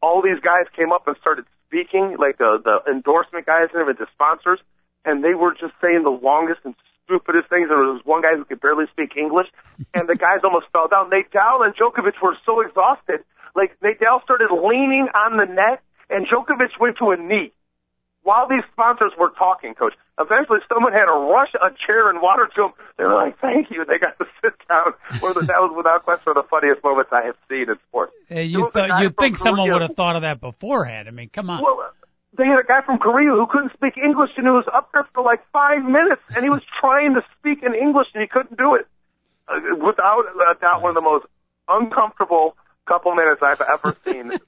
Speaker 2: All these guys came up and started speaking, like the the endorsement guys and the sponsors, and they were just saying the longest and stupidest things. There was one guy who could barely speak English, and the guys almost fell down. Nadal and Djokovic were so exhausted. Like Nadal started leaning on the net, and Djokovic went to a knee while these sponsors were talking, coach. Eventually, someone had to rush a chair and water to him. They were like, "Thank you." They got to sit down. One of the, that was without question one of the funniest moments I have seen in sports.
Speaker 1: Uh, you
Speaker 2: There was a
Speaker 1: th-
Speaker 2: from
Speaker 1: think someone would have thought of that beforehand. I mean, come on.
Speaker 2: Well, they had a guy from Korea who couldn't speak English and he was up there for like five minutes and he was trying to speak in English and he couldn't do it. Uh, without a doubt, one of the most uncomfortable couple minutes I've ever seen. it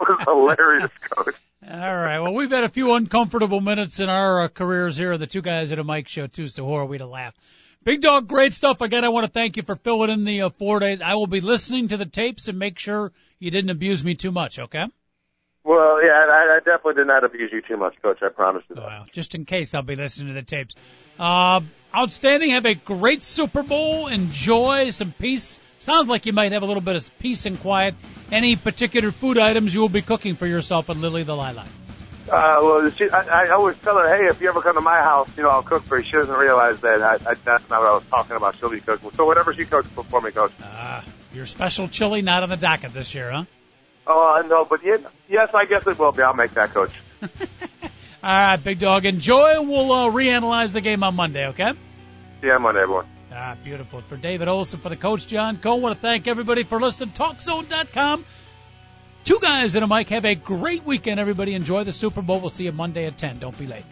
Speaker 2: was hilarious, coach.
Speaker 1: All right. Well, we've had a few uncomfortable minutes in our uh, careers here, the two guys at a mic show too. So who are we to laugh? Big dog, great stuff. Again, I want to thank you for filling in the uh, four days. I will be listening to the tapes and make sure you didn't abuse me too much. Okay.
Speaker 2: Well, yeah, I, I definitely did not abuse you too much, coach. I promise you that.
Speaker 1: Well, just in case, I'll be listening to the tapes. Uh, outstanding. Have a great Super Bowl. Enjoy some peace. Sounds like you might have a little bit of peace and quiet. Any particular food items you will be cooking for yourself and Lily the Lilac?
Speaker 2: Uh, well, she, I, I always tell her, hey, if you ever come to my house, you know, I'll cook for you. She doesn't realize that I, I, that's not what I was talking about. She'll be cooking. So whatever she cooks for me, coach.
Speaker 1: Ah, your special chili not on the docket this year, huh?
Speaker 2: Oh, I know, but yeah, yes, I guess it will be. I'll make that, coach.
Speaker 1: All right, big dog. Enjoy. We'll uh, reanalyze the game on Monday, okay?
Speaker 2: See you on Monday, everyone.
Speaker 1: Ah, beautiful. For David Olson, for the coach, John Cole, want to thank everybody for listening. TalkZone.com. Two guys and a mic. Have a great weekend, everybody. Enjoy the Super Bowl. We'll see you Monday at 10. Don't be late.